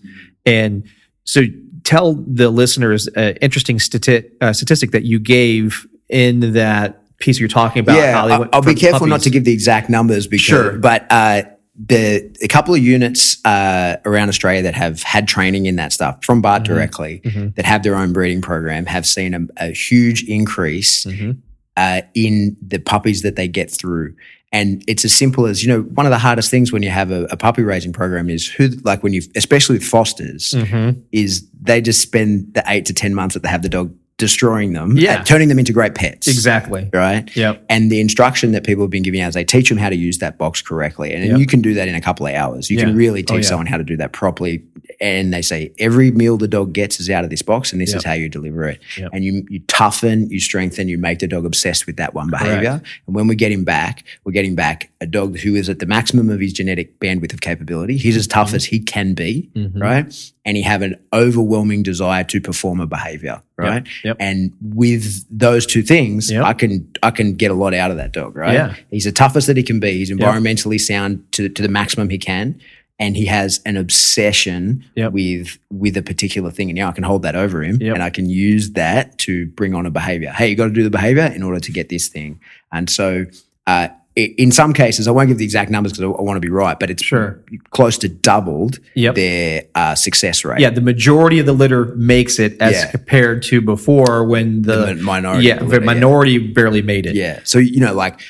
And so tell the listeners an interesting stati- uh, statistic that you gave in that piece you're talking about. yeah, how I- went I'll be careful not to give the exact numbers because, Sure. but uh, the a couple of units uh, around Australia that have had training in that stuff from BART Mm-hmm. directly that have their own breeding program have seen a, a huge increase Mhm. uh, in the puppies that they get through. And it's as simple as, you know, one of the hardest things when you have a, a puppy raising program is who, like when you, especially with fosters, Mhm. is they just spend the eight to 10 months that they have the dog destroying them, Yeah. turning them into great pets. Exactly. Right. Yep. And the instruction that people have been giving out is they teach them how to use that box correctly. And Yep. you can do that in a couple of hours. You Yeah. can really teach Oh, yeah. someone how to do that properly. And they say every meal the dog gets is out of this box and this Yep. is how you deliver it. Yep. And you, you toughen, you strengthen, you make the dog obsessed with that one behavior. And when we get him back, we're getting back a dog who is at the maximum of his genetic bandwidth of capability. He's as tough as he can be, Mhm. right? And he have an overwhelming desire to perform a behavior, right? Yep. And with those two things, Yep. I can I can get a lot out of that dog, right? Yeah. He's the toughest that he can be. He's environmentally sound to to the maximum he can, and he has an obsession Yep. with with a particular thing. And now I can hold that over him, Yep. and I can use that to bring on a behavior. Hey, you got to do the behavior in order to get this thing. And so, uh, in some cases, I won't give the exact numbers because I, I want to be right, but it's Sure. close to doubled Yep. their uh, success rate. Yeah, the majority of the litter makes it as Yeah. compared to before when the, The minority yeah, the litter, yeah. minority barely made it. Yeah. So, you know, like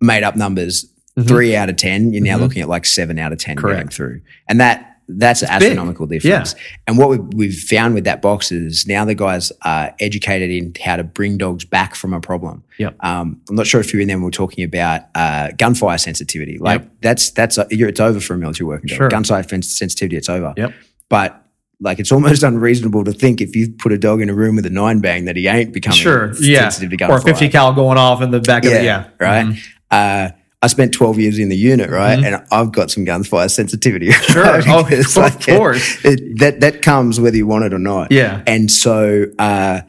made up numbers, three out of 10, you're now looking at like seven out of 10 going through. And that, that's an big. astronomical difference. And what we've, we've found with that box is now the guys are educated in how to bring dogs back from a problem. Yep. Um, I'm not sure if you there we were talking about uh, gunfire sensitivity. Like Yep. that's, that's, you're, it's over for a military working dog. Sure. Gunfire sensitivity, it's over. Yep. But like it's almost unreasonable to think if you put a dog in a room with a nine bang that he ain't becoming Sure. Yeah. sensitive to Or gunfire. 50 cal going off in the back of the, yeah. right. Mhm. Uh, I spent 12 years in the unit, right? And I've got some gunfire sensitivity. Sure. right? Oh, of like, course. It, that, that comes whether you want it or not. Yeah. And so, uh,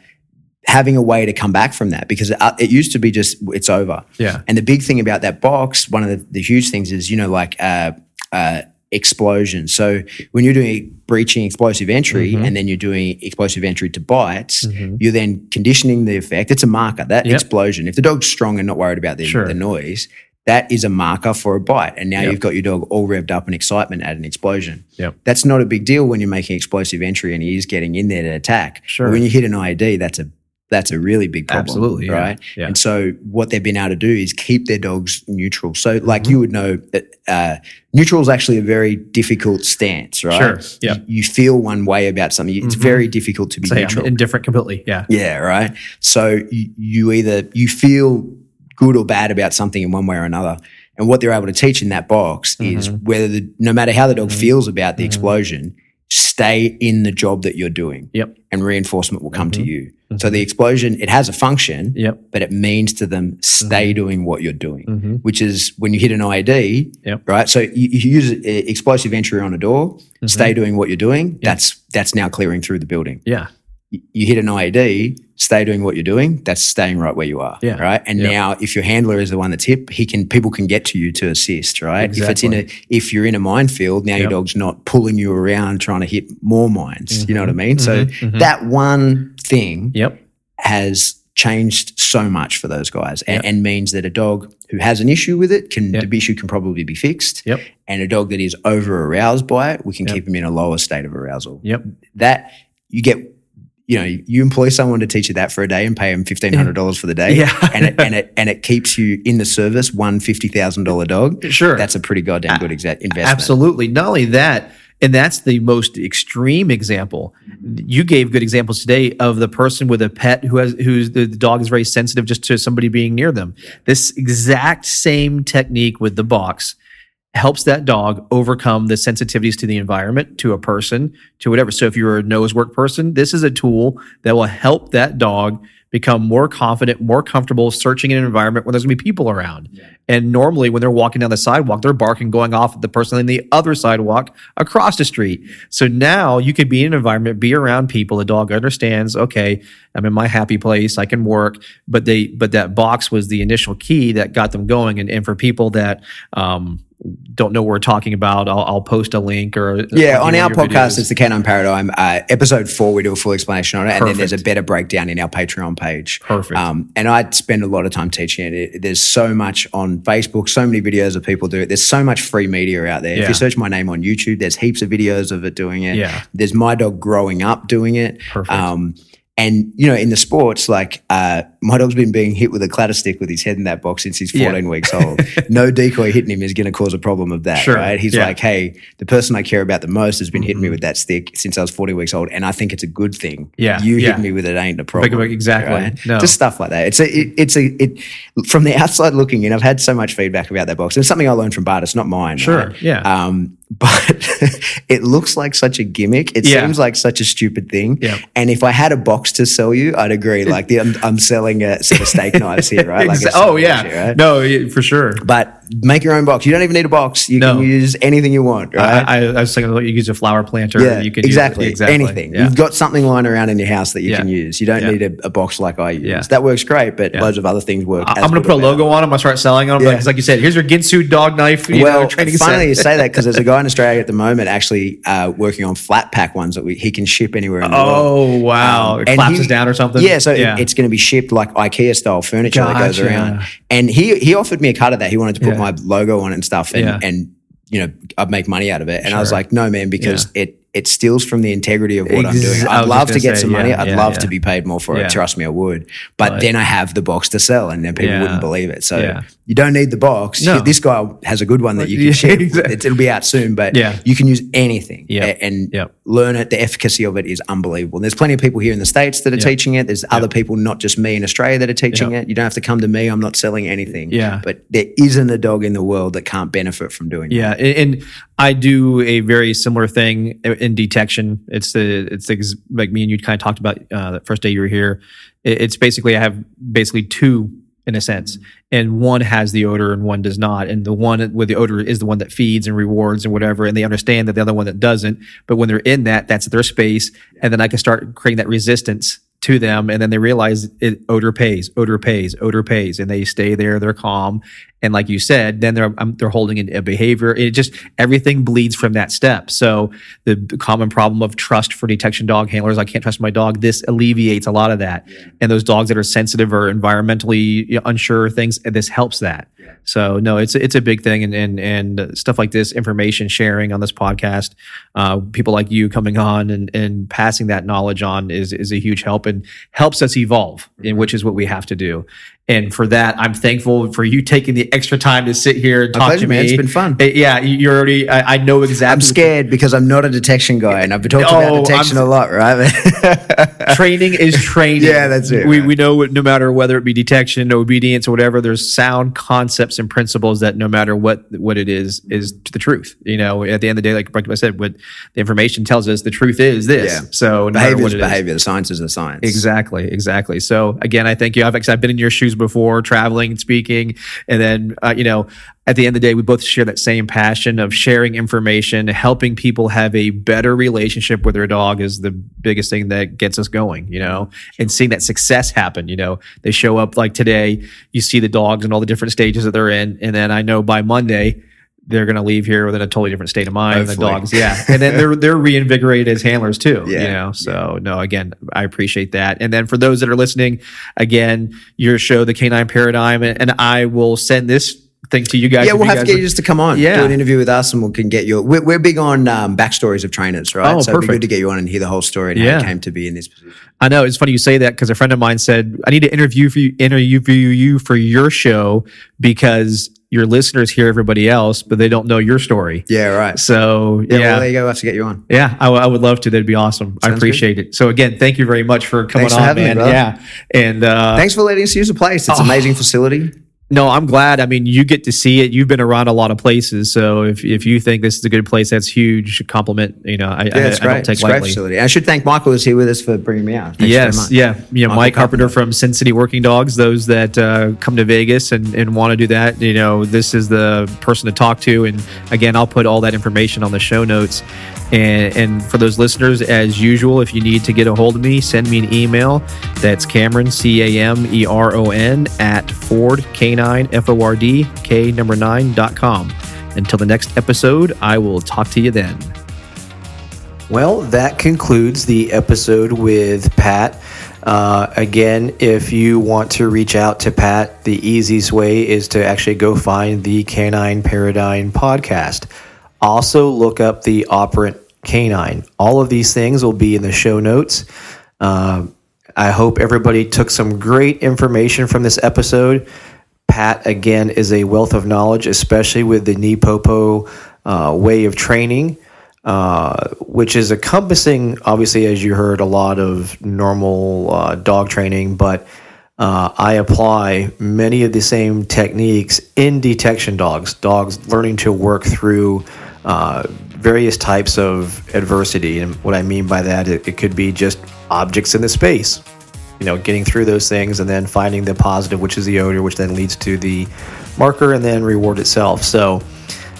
having a way to come back from that because it, uh, it used to be just, it's over. Yeah. And the big thing about that box, one of the, the huge things is, you know, like, uh, uh, explosion. So when you're doing breaching explosive entry Mm-hmm. and then you're doing explosive entry to bites, you're then conditioning the effect. It's a marker that Yep. explosion. If the dog's strong and not worried about the, Sure. the noise, that is a marker for a bite. And now Yep. you've got your dog all revved up in excitement at an explosion. Yep. That's not a big deal when you're making explosive entry and he is getting in there to attack. Sure. But when you hit an IED, that's a that's a really big problem. Absolutely, yeah. Right. Yeah. And so what they've been able to do is keep their dogs neutral. So like Mm-hmm. you would know that uh, neutral is actually a very difficult stance, right? Sure, yeah. You, you feel one way about something. It's very difficult to be So, yeah, neutral. indifferent completely. Yeah. Yeah, right. So you, you either you feel good or bad about something in one way or another. And what they're able to teach in that box is Mm-hmm. whether the, no matter how the dog feels about the explosion, stay in the job that you're doing Yep. and reinforcement will come to you. So the explosion, it has a function, Mm-hmm. Yep. but it means to them stay doing what you're doing, Mm-hmm. which is when you hit an IED, Yep. right? So you, you use explosive entry on a door, Mm-hmm. stay doing what you're doing. That's that's now clearing through the building Yeah. you- you hit an IED, stay doing what you're doing. That's staying right where you are. Yeah. Right. And Yeah. now, if your handler is the one that's hit, he can people can get to you to assist. Right. If it's in a if you're in a minefield, now your dog's not pulling you around trying to hit more mines. You know what I mean? So mhm. that one thing Yep. has changed so much for those guys and, Yep. and means that a dog who has an issue with it can Yep. the issue can probably be fixed. Yep. And a dog that is over aroused by it, we can Yep. keep him in a lower state of arousal Yep. that you get you know you employ someone to teach you that for a day and pay them fifteen hundred dollars for the day Yeah. and it, and it and it keeps you in the service one fifty thousand dollar dog Sure. that's a pretty goddamn good exa- investment Absolutely. Not only that, and that's the most extreme example. You gave good examples today of the person with a pet who has who's the, the dog is very sensitive just to somebody being near them. This exact same technique with the box helps that dog overcome the sensitivities to the environment, to a person, to whatever. So if you're a nose work person, this is a tool that will help that dog become more confident, more comfortable searching in an environment where there's going to be people around. And normally when they're walking down the sidewalk, they're barking going off at the person on the other sidewalk across the street. So now you could be in an environment, be around people. The dog understands, okay, I'm in my happy place. I can work. But they, but that box was the initial key that got them going. And, and for people that, um, don't know what we're talking about, I'll, I'll post a link or yeah on our podcast videos. it's the canine paradigm uh, episode four we do a full explanation on it and then there's a better breakdown in our patreon page Perfect. um, and i spend a lot of time teaching it. it there's so much on facebook so many videos of people do it there's so much free media out there if you search my name on youtube there's heaps of videos of it doing it Yeah. there's my dog growing up doing it Perfect. um, and you know, in the sports, like uh, my dog's been being hit with a clatter stick with his head in that box since he's 14 Yeah. weeks old. no decoy hitting him is going to cause a problem of that, Sure. right? He's Yeah. like, hey, the person I care about the most has been hitting me with that stick since I was 40 weeks old, and I think it's a good thing. Yeah, you yeah. hitting me with it ain't a problem. Exactly. No. Just stuff like that. It's a, it, it's a, it from the outside looking in. I've had so much feedback about that box. It's something I learned from Bart. It's not mine. Sure, right? yeah. Um, but it looks like such a gimmick. It seems like such a stupid thing. Yeah. And if I had a box to sell you, I'd agree. Like the, I'm, I'm selling a set of steak knives here, right? Like oh yeah, bullshit, right? no, for sure. But make your own box. You don't even need a box. You No. can use anything you want, right? I, I, I was thinking, you use a flower planter. yeah, you can use- exactly. exactly. Anything. Yeah. You've got something lying around in your house that you Yeah. can use. You don't Yeah. need a, a box like I use. That works great, but loads of other things work. I- as I'm going to put a logo on them. I'll start selling them. Yeah. Like, you said, here's your Ginsu dog knife. You well, know, training finally you say that because there's a guy in Australia at the moment actually uh, working on flat pack ones that we, he can ship anywhere in the world. Oh wow! Um, it collapses he- down or something. Yeah, so it- it's going to be shipped like IKEA style furniture that goes around. And he he offered me a cut of that. He wanted to put. My logo on it and stuff, and, Yeah. and you know I'd make money out of it. And I was like, no, man, because it it steals from the integrity of what I'm doing. I'd love to get say, some money. yeah, I'd yeah, love yeah. to be paid more for it. Trust me, I would. But, then I have the box to sell, and then people wouldn't believe it. So you don't need the box. No. This guy has a good one that you can Yeah, ship. exactly. It, it'll be out soon, but Yeah. you can use anything. Yep. And Yep. learn it. The efficacy of it is unbelievable. And there's plenty of people here in the States that are teaching it. There's other people, not just me in Australia, that are teaching Yep. it. You don't have to come to me. I'm not selling anything. Yeah. But there isn't a dog in the world that can't benefit from doing Yeah, and, and I do a very similar thing in detection. It's the it's ex- like me and you kind of talked about uh, the first day you were here. It- It's basically I have basically two in a sense, and one has the odor and one does not. And the one with the odor is the one that feeds and rewards and whatever, and they understand that the other one that doesn't. But when they're in that, that's their space, and then I can start creating that resistance to them and then they realize it odor pays odor pays odor pays and they stay there they're calm and like you said then they're um, they're holding in a behavior. It just everything bleeds from that step. So the, the common problem of trust for detection dog handlers i can't trust my dog this alleviates a lot of that. And those dogs that are sensitive or environmentally unsure things this helps that. So no it's it's a big thing. And and and stuff like this information sharing on this podcast uh, people like you coming on and and passing that knowledge on is is a huge help and helps us evolve in which is what we have to do and for that i'm thankful for you taking the extra time to sit here and My talk pleasure, to man. me It's been fun. Uh, yeah you- you're already i, I know exactly I'm scared because I'm not a detection guy, and I've been talking Oh, about detection I'm- a lot, right? training is training. Yeah, that's it, We, right. we know what, no matter whether it be detection, obedience, or whatever, there's sound concepts and principles that no matter what what it is, is to the truth. You know, at the end of the day, like I said, what the information tells us, the truth is this. Yeah. So no behavior is it is. behavior. The science is the science. Exactly, exactly. So again, I thank you. I've, I've been in your shoes before, traveling and speaking, and then uh, you know, at the end of the day, we both share that same passion of sharing information, helping people have a better relationship with their dog is the biggest thing that gets us going. You know, and seeing that success happen. You know, they show up like today. You see the dogs and all the different stages that they're in, and then I know by Monday. They're going to leave here with a totally different state of mind. The dogs, yeah, and then they're they're reinvigorated as handlers too. You Yeah. know, so no, again, I appreciate that. And then for those that are listening, again, your show, the Canine Paradigm, and, and I will send this thing to you guys. Yeah, we'll have to get you just to come on, Yeah. do an interview with us, and we can get you. We're, we're big on um, backstories of trainers, right? Oh, so it'd be good perfect. to get you on and hear the whole story and how Yeah. you came to be in this position. I know it's funny you say that because a friend of mine said I need to interview for you, interview you for your show because your listeners hear everybody else, but they don't know your story. Yeah, right. So Yeah, yeah, well, there you go. We'll have to get you on. Yeah, I, w- I would love to. That'd be awesome. I Sounds appreciate it. So again, thank you very much for coming Thanks for on, having me, man. brother. yeah, and uh, Thanks for letting us use the place. It's an amazing facility. No, I'm glad. I mean, you get to see it. You've been around a lot of places, so if, if you think this is a good place, that's huge compliment. You know, I, yeah, I, I, I don't take it's lightly. Facility. I should thank Michael who's here with us for bringing me out. Thanks yes, yeah, yeah. Michael Mike Carpenter, Carpenter from Sin City Working Dogs. Those that uh, come to Vegas and, and want to do that, you know, this is the person to talk to. And again, I'll put all that information on the show notes. And, and for those listeners, as usual, if you need to get a hold of me, send me an email. That's Cameron C A M E R O N at Ford Canine K9FORD, number 9.com. Until the next episode, I will talk to you then. Well, that concludes the episode with Pat. Uh, again, if you want to reach out to Pat, the easiest way is to actually go find the Canine Paradigm podcast. Also, look up the operant canine. All of these things will be in the show notes. Uh, I hope everybody took some great information from this episode. Pat, again, is a wealth of knowledge, especially with the NEPOPO uh, way of training, uh, which is encompassing, obviously, as you heard, a lot of normal uh, dog training, but uh, I apply many of the same techniques in detection dogs, dogs learning to work through uh, various types of adversity. And what I mean by that, it, it could be just objects in the space you know getting through those things and then finding the positive, which is the odor, which then leads to the marker and then reward itself. So.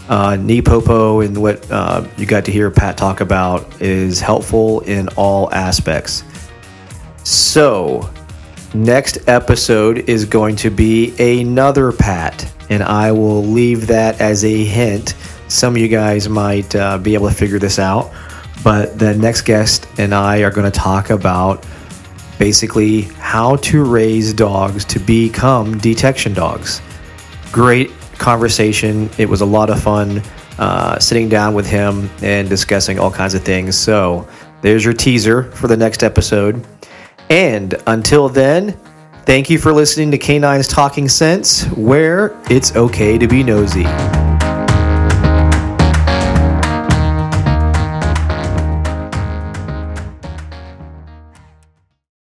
Uh, NePoPo and what uh, you got to hear Pat talk about is helpful in all aspects. So, next episode is going to be another Pat, and I will leave that as a hint. Some of you guys might uh, be able to figure this out, but the next guest and I are going to talk about basically how to raise dogs to become detection dogs. Great conversation. It was a lot of fun uh, sitting down with him and discussing all kinds of things. So, there's your teaser for the next episode. And until then, thank you for listening to Canine's Talking Sense, where it's okay to be nosy.